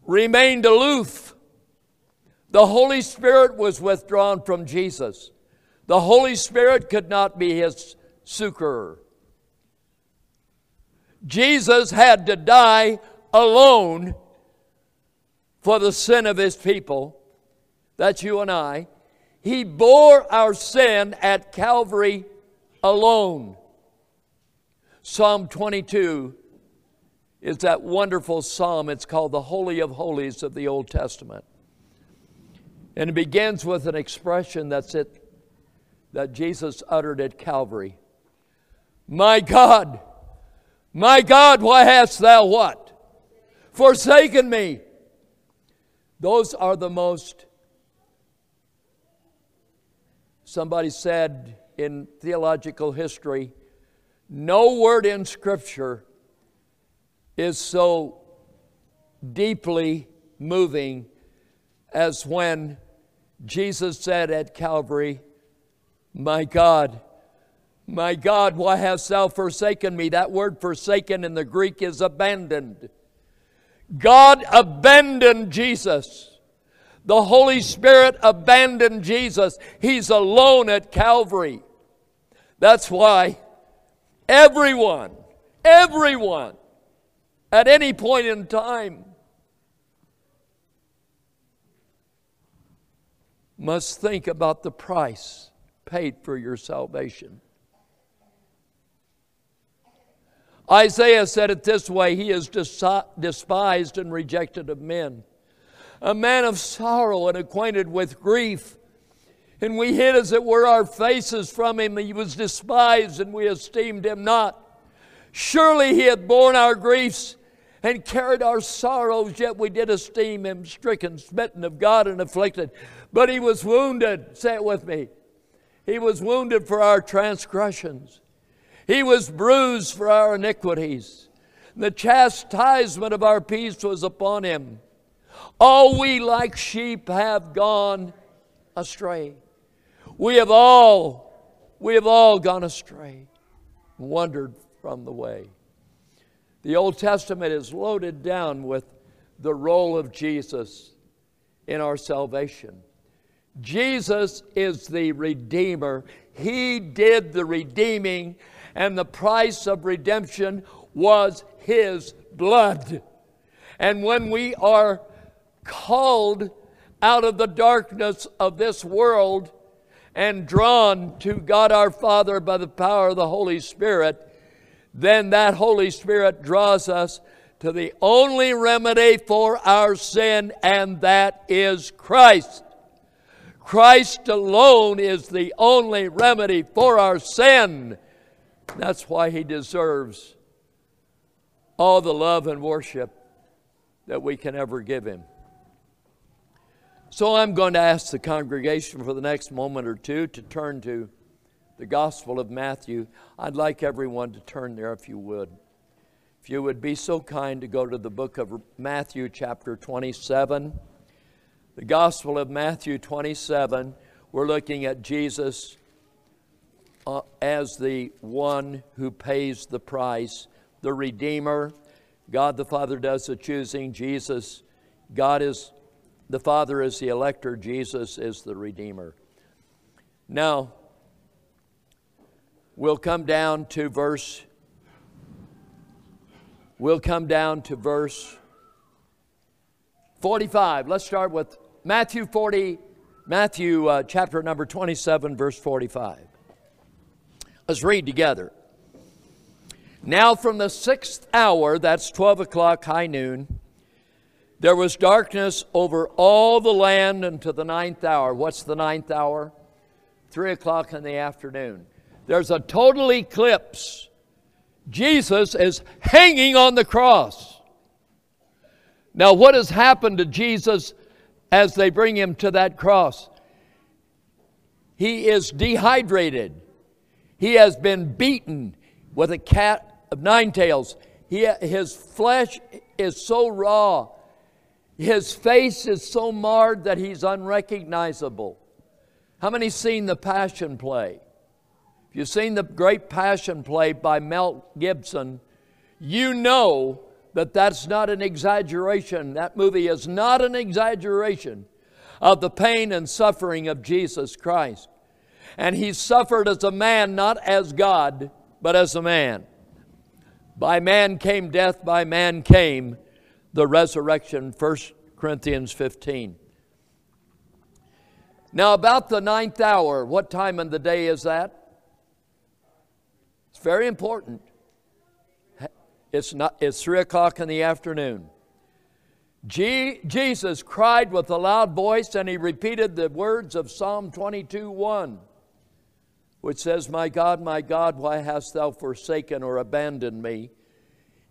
remained aloof the Holy Spirit was withdrawn from Jesus. The Holy Spirit could not be his succorer. Jesus had to die alone for the sin of his people. That's you and I. He bore our sin at Calvary alone. Psalm 22 is that wonderful psalm. It's called the Holy of Holies of the Old Testament. And it begins with an expression that's it that Jesus uttered at Calvary. My God, my God, why hast thou what? Forsaken me. Those are the most, somebody said in theological history, no word in Scripture is so deeply moving as when Jesus said at Calvary, My God, my God, why hast thou forsaken me? That word forsaken in the Greek is abandoned. God abandoned Jesus. The Holy Spirit abandoned Jesus. He's alone at Calvary. That's why everyone, everyone, at any point in time, must think about the price paid for your salvation. Isaiah said it this way He is despised and rejected of men, a man of sorrow and acquainted with grief. And we hid, as it were, our faces from him. He was despised, and we esteemed him not. Surely he hath borne our griefs and carried our sorrows, yet we did esteem him stricken, smitten of God, and afflicted. But he was wounded. Say it with me. He was wounded for our transgressions, he was bruised for our iniquities. The chastisement of our peace was upon him. All we like sheep have gone astray. We have all, we have all gone astray, wandered from the way. The Old Testament is loaded down with the role of Jesus in our salvation. Jesus is the Redeemer. He did the redeeming, and the price of redemption was His blood. And when we are called out of the darkness of this world and drawn to God our Father by the power of the Holy Spirit, then that Holy Spirit draws us to the only remedy for our sin, and that is Christ. Christ alone is the only remedy for our sin. That's why he deserves all the love and worship that we can ever give him. So I'm going to ask the congregation for the next moment or two to turn to the Gospel of Matthew. I'd like everyone to turn there if you would. If you would be so kind to go to the book of Matthew, chapter 27. the Gospel of Matthew 27, we're looking at Jesus uh, as the one who pays the price, the Redeemer. God the Father does the choosing. Jesus, God is, the Father is the elector. Jesus is the Redeemer. Now, we'll come down to verse, we'll come down to verse 45. Let's start with Matthew 40, Matthew uh, chapter number 27, verse 45. Let's read together. Now, from the sixth hour, that's 12 o'clock, high noon, there was darkness over all the land until the ninth hour. What's the ninth hour? Three o'clock in the afternoon. There's a total eclipse. Jesus is hanging on the cross. Now, what has happened to Jesus as they bring him to that cross? He is dehydrated. He has been beaten with a cat of nine tails. He, his flesh is so raw. His face is so marred that he's unrecognizable. How many seen the Passion Play? If you've seen the great Passion Play by Mel Gibson, you know that that's not an exaggeration. That movie is not an exaggeration of the pain and suffering of Jesus Christ. And he suffered as a man, not as God, but as a man. By man came death, by man came the resurrection. 1 Corinthians 15. Now, about the ninth hour, what time in the day is that? It's very important. It's, not, it's 3 o'clock in the afternoon. G- Jesus cried with a loud voice and he repeated the words of Psalm 22 1 which says, My God, my God, why hast thou forsaken or abandoned me?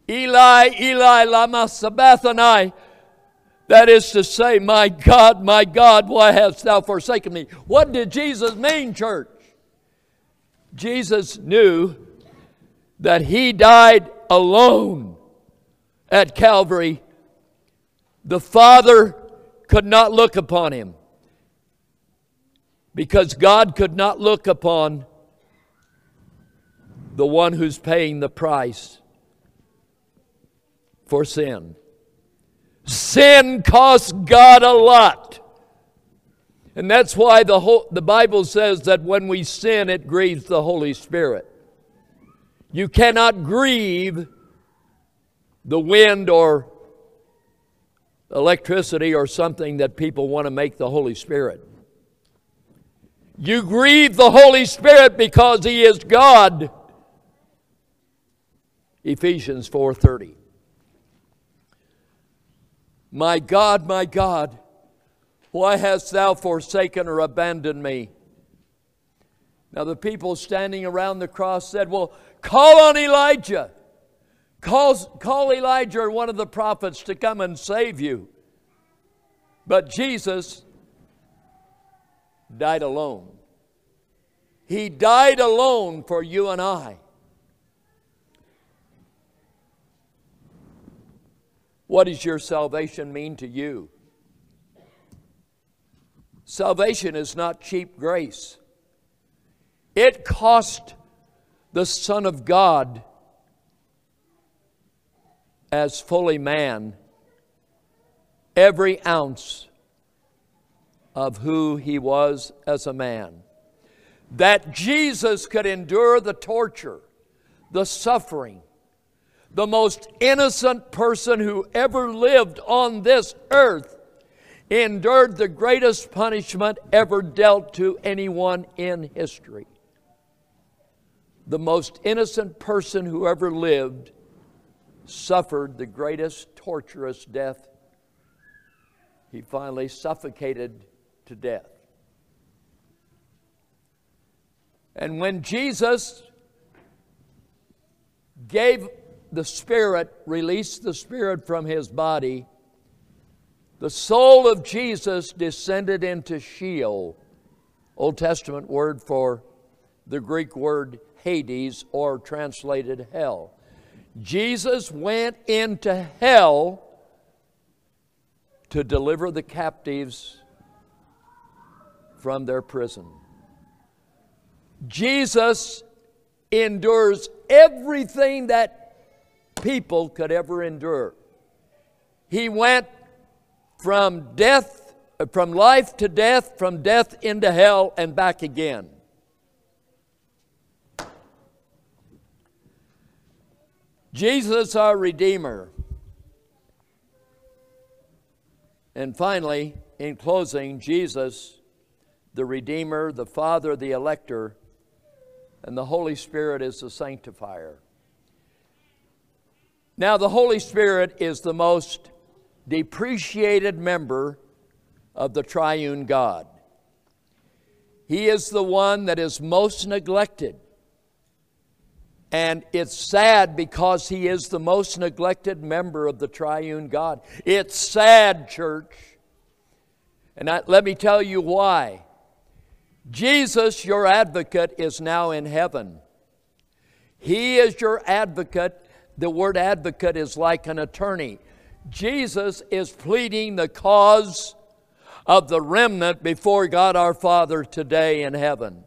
Eli, Eli, lama sabachthani. That is to say, My God, my God, why hast thou forsaken me? What did Jesus mean, church? Jesus knew that he died alone at Calvary. The Father could not look upon him because God could not look upon the one who's paying the price for sin. Sin costs God a lot. And that's why the, whole, the Bible says that when we sin, it grieves the Holy Spirit. You cannot grieve the wind or electricity or something that people want to make the Holy Spirit. You grieve the Holy Spirit because he is God. Ephesians 4:30. My God, my God, why hast thou forsaken or abandoned me? Now the people standing around the cross said, Well, call on Elijah. Call, call Elijah or one of the prophets to come and save you. But Jesus died alone. He died alone for you and I. What does your salvation mean to you? Salvation is not cheap grace. It cost the Son of God as fully man every ounce of who he was as a man. That Jesus could endure the torture, the suffering, the most innocent person who ever lived on this earth endured the greatest punishment ever dealt to anyone in history. The most innocent person who ever lived suffered the greatest torturous death. He finally suffocated to death. And when Jesus gave the Spirit, released the Spirit from his body, the soul of Jesus descended into Sheol, Old Testament word for the Greek word Hades, or translated hell. Jesus went into hell to deliver the captives from their prison. Jesus endures everything that people could ever endure. He went from death, from life to death, from death into hell, and back again. Jesus, our Redeemer. And finally, in closing, Jesus, the Redeemer, the Father, the Elector, and the Holy Spirit is the Sanctifier. Now, the Holy Spirit is the most depreciated member of the triune God. He is the one that is most neglected. And it's sad because he is the most neglected member of the triune God. It's sad, church. And I, let me tell you why. Jesus, your advocate, is now in heaven. He is your advocate. The word advocate is like an attorney. Jesus is pleading the cause of the remnant before God our Father today in heaven.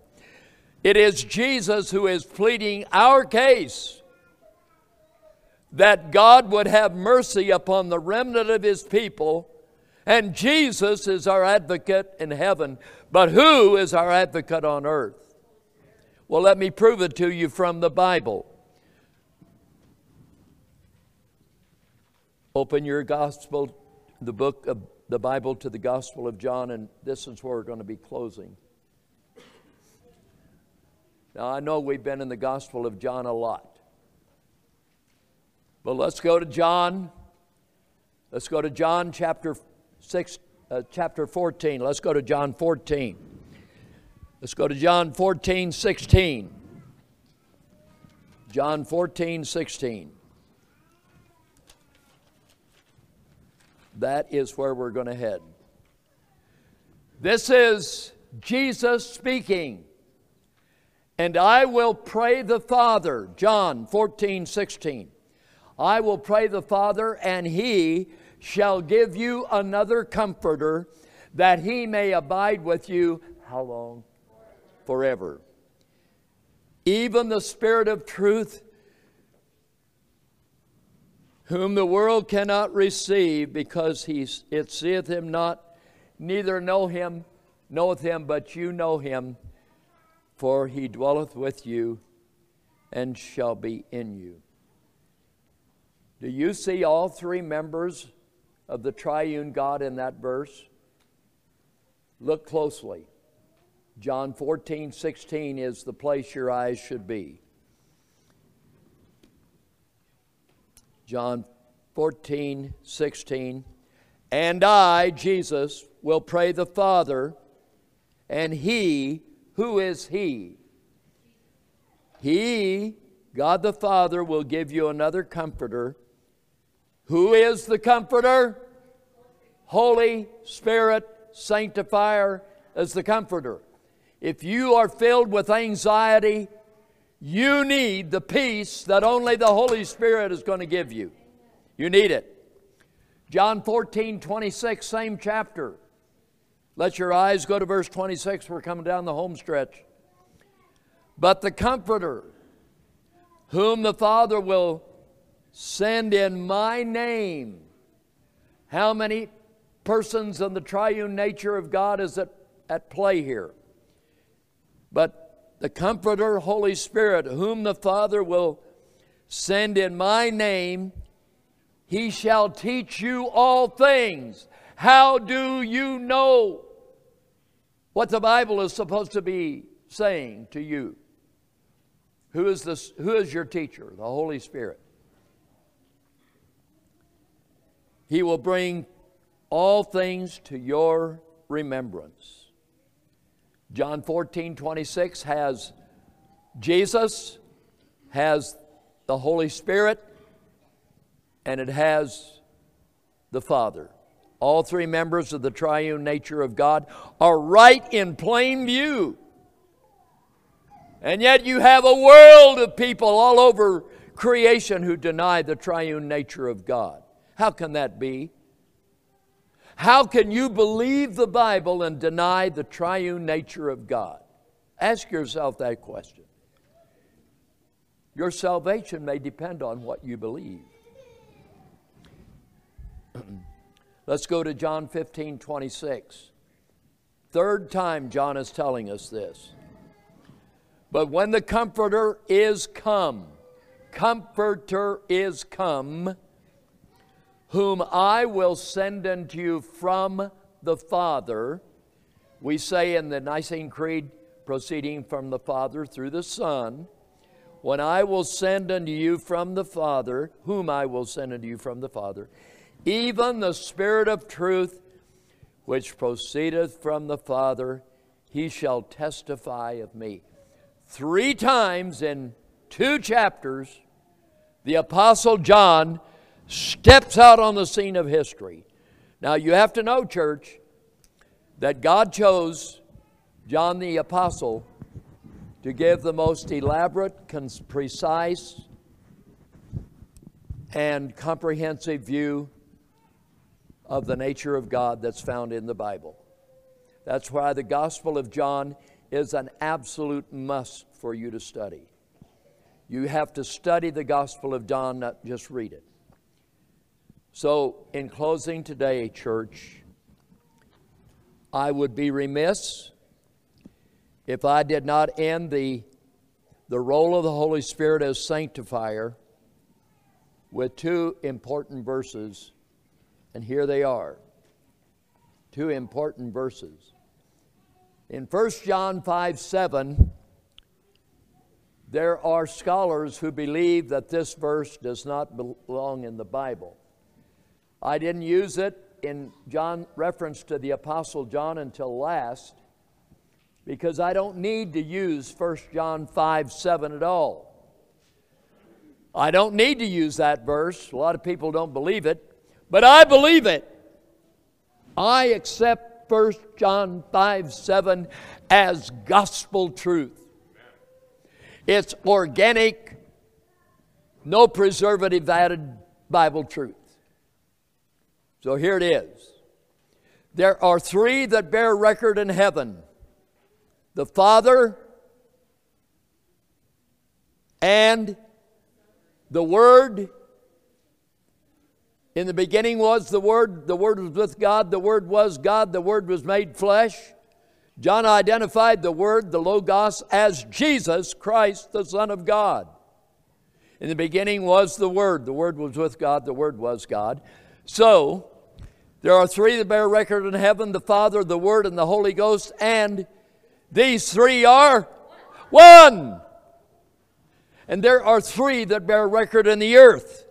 It is Jesus who is pleading our case that God would have mercy upon the remnant of his people. And Jesus is our advocate in heaven. But who is our advocate on earth? Well, let me prove it to you from the Bible. Open your gospel, the book of the Bible to the Gospel of John, and this is where we're going to be closing. Now, I know we've been in the Gospel of John a lot. But let's go to John. Let's go to John chapter 6, uh, chapter 14. Let's go to John 14. Let's go to John 14, 16. John 14, 16. That is where we're going to head. This is Jesus speaking. And I will pray the Father, John 14, 16. I will pray the Father, and he shall give you another comforter, that he may abide with you. How long? Forever. Even the Spirit of truth, whom the world cannot receive, because it seeth him not, neither know him, knoweth him, but you know him for he dwelleth with you and shall be in you. Do you see all three members of the triune God in that verse? Look closely. John 14, 16 is the place your eyes should be. John 14, 16. And I, Jesus, will pray the Father, and he who is He? He, God the Father, will give you another comforter. Who is the comforter? Holy Spirit, sanctifier, as the comforter. If you are filled with anxiety, you need the peace that only the Holy Spirit is going to give you. You need it. John 14, 26, same chapter. Let your eyes go to verse 26. We're coming down the home stretch. But the Comforter, whom the Father will send in my name. How many persons in the triune nature of God is at, at play here? But the Comforter, Holy Spirit, whom the Father will send in my name, he shall teach you all things. How do you know what the Bible is supposed to be saying to you. Who is, this, who is your teacher? The Holy Spirit. He will bring all things to your remembrance. John 14, 26 has Jesus, has the Holy Spirit, and it has the Father all three members of the triune nature of God, are right in plain view. And yet you have a world of people all over creation who deny the triune nature of God. How can that be? How can you believe the Bible and deny the triune nature of God? Ask yourself that question. Your salvation may depend on what you believe. Let's go to John 15 26. Third time John is telling us this. But when the Comforter is come, Comforter is come, whom I will send unto you from the Father. We say in the Nicene Creed, proceeding from the Father through the Son, when I will send unto you from the Father, whom I will send unto you from the Father, even the Spirit of truth, which proceedeth from the Father, he shall testify of me. Three times in two chapters, the Apostle John steps out on the scene of history. Now, you have to know, church, that God chose John the Apostle to give the most elaborate, precise, and comprehensive view of the nature of God that's found in the Bible. That's why the Gospel of John is an absolute must for you to study. You have to study the Gospel of John, not just read it. So, in closing today, church, I would be remiss if I did not end the, the role of the Holy Spirit as sanctifier with two important verses and here they are. Two important verses. In 1 John 5 7, there are scholars who believe that this verse does not belong in the Bible. I didn't use it in John reference to the apostle John until last because I don't need to use 1 John 5 7 at all. I don't need to use that verse. A lot of people don't believe it. But I believe it. I accept 1 John 5 7 as gospel truth. It's organic, no preservative added Bible truth. So here it is. There are three that bear record in heaven the Father and the Word in the beginning was the Word, the Word was with God, the Word was God, the Word was made flesh. John identified the Word, the Logos, as Jesus Christ, the Son of God. In the beginning was the Word, the Word was with God, the Word was God. So, there are three that bear record in heaven the Father, the Word, and the Holy Ghost, and these three are one. And there are three that bear record in the earth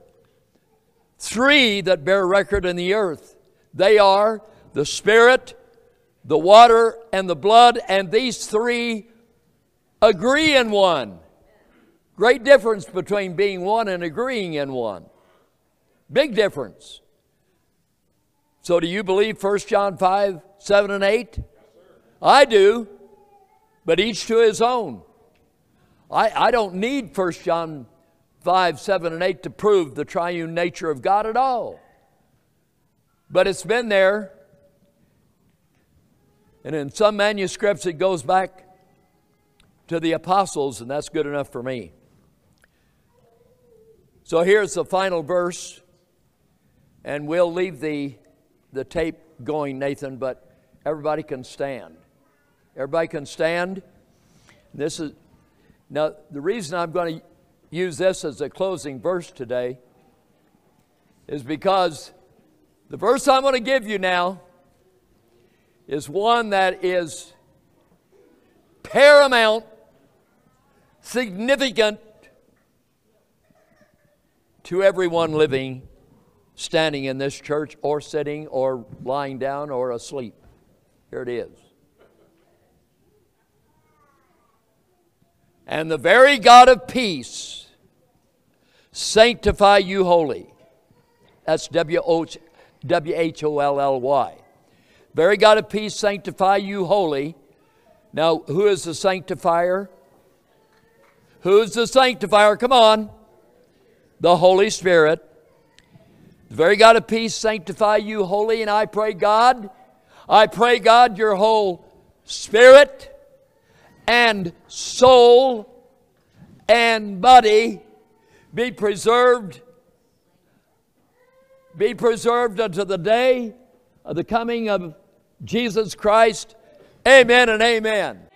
three that bear record in the earth. They are the Spirit, the water, and the blood, and these three agree in one. Great difference between being one and agreeing in one. Big difference. So, do you believe 1 John 5, 7, and 8? I do, but each to his own. I, I don't need 1 John 5, 7, and 8 to prove the triune nature of God at all. But it's been there. And in some manuscripts, it goes back to the apostles, and that's good enough for me. So here's the final verse, and we'll leave the, the tape going, Nathan, but everybody can stand. Everybody can stand. This is now the reason I'm going to use this as a closing verse today is because the verse I'm going to give you now is one that is paramount, significant to everyone living, standing in this church, or sitting, or lying down, or asleep. Here it is. And the very God of peace sanctify you wholly. That's W H O L L Y. Very God of peace sanctify you wholly. Now, who is the sanctifier? Who's the sanctifier? Come on. The Holy Spirit. The very God of peace sanctify you wholly, and I pray, God, I pray, God, your whole spirit and soul and body be preserved, be preserved unto the day of the coming of Jesus Christ. Amen and amen.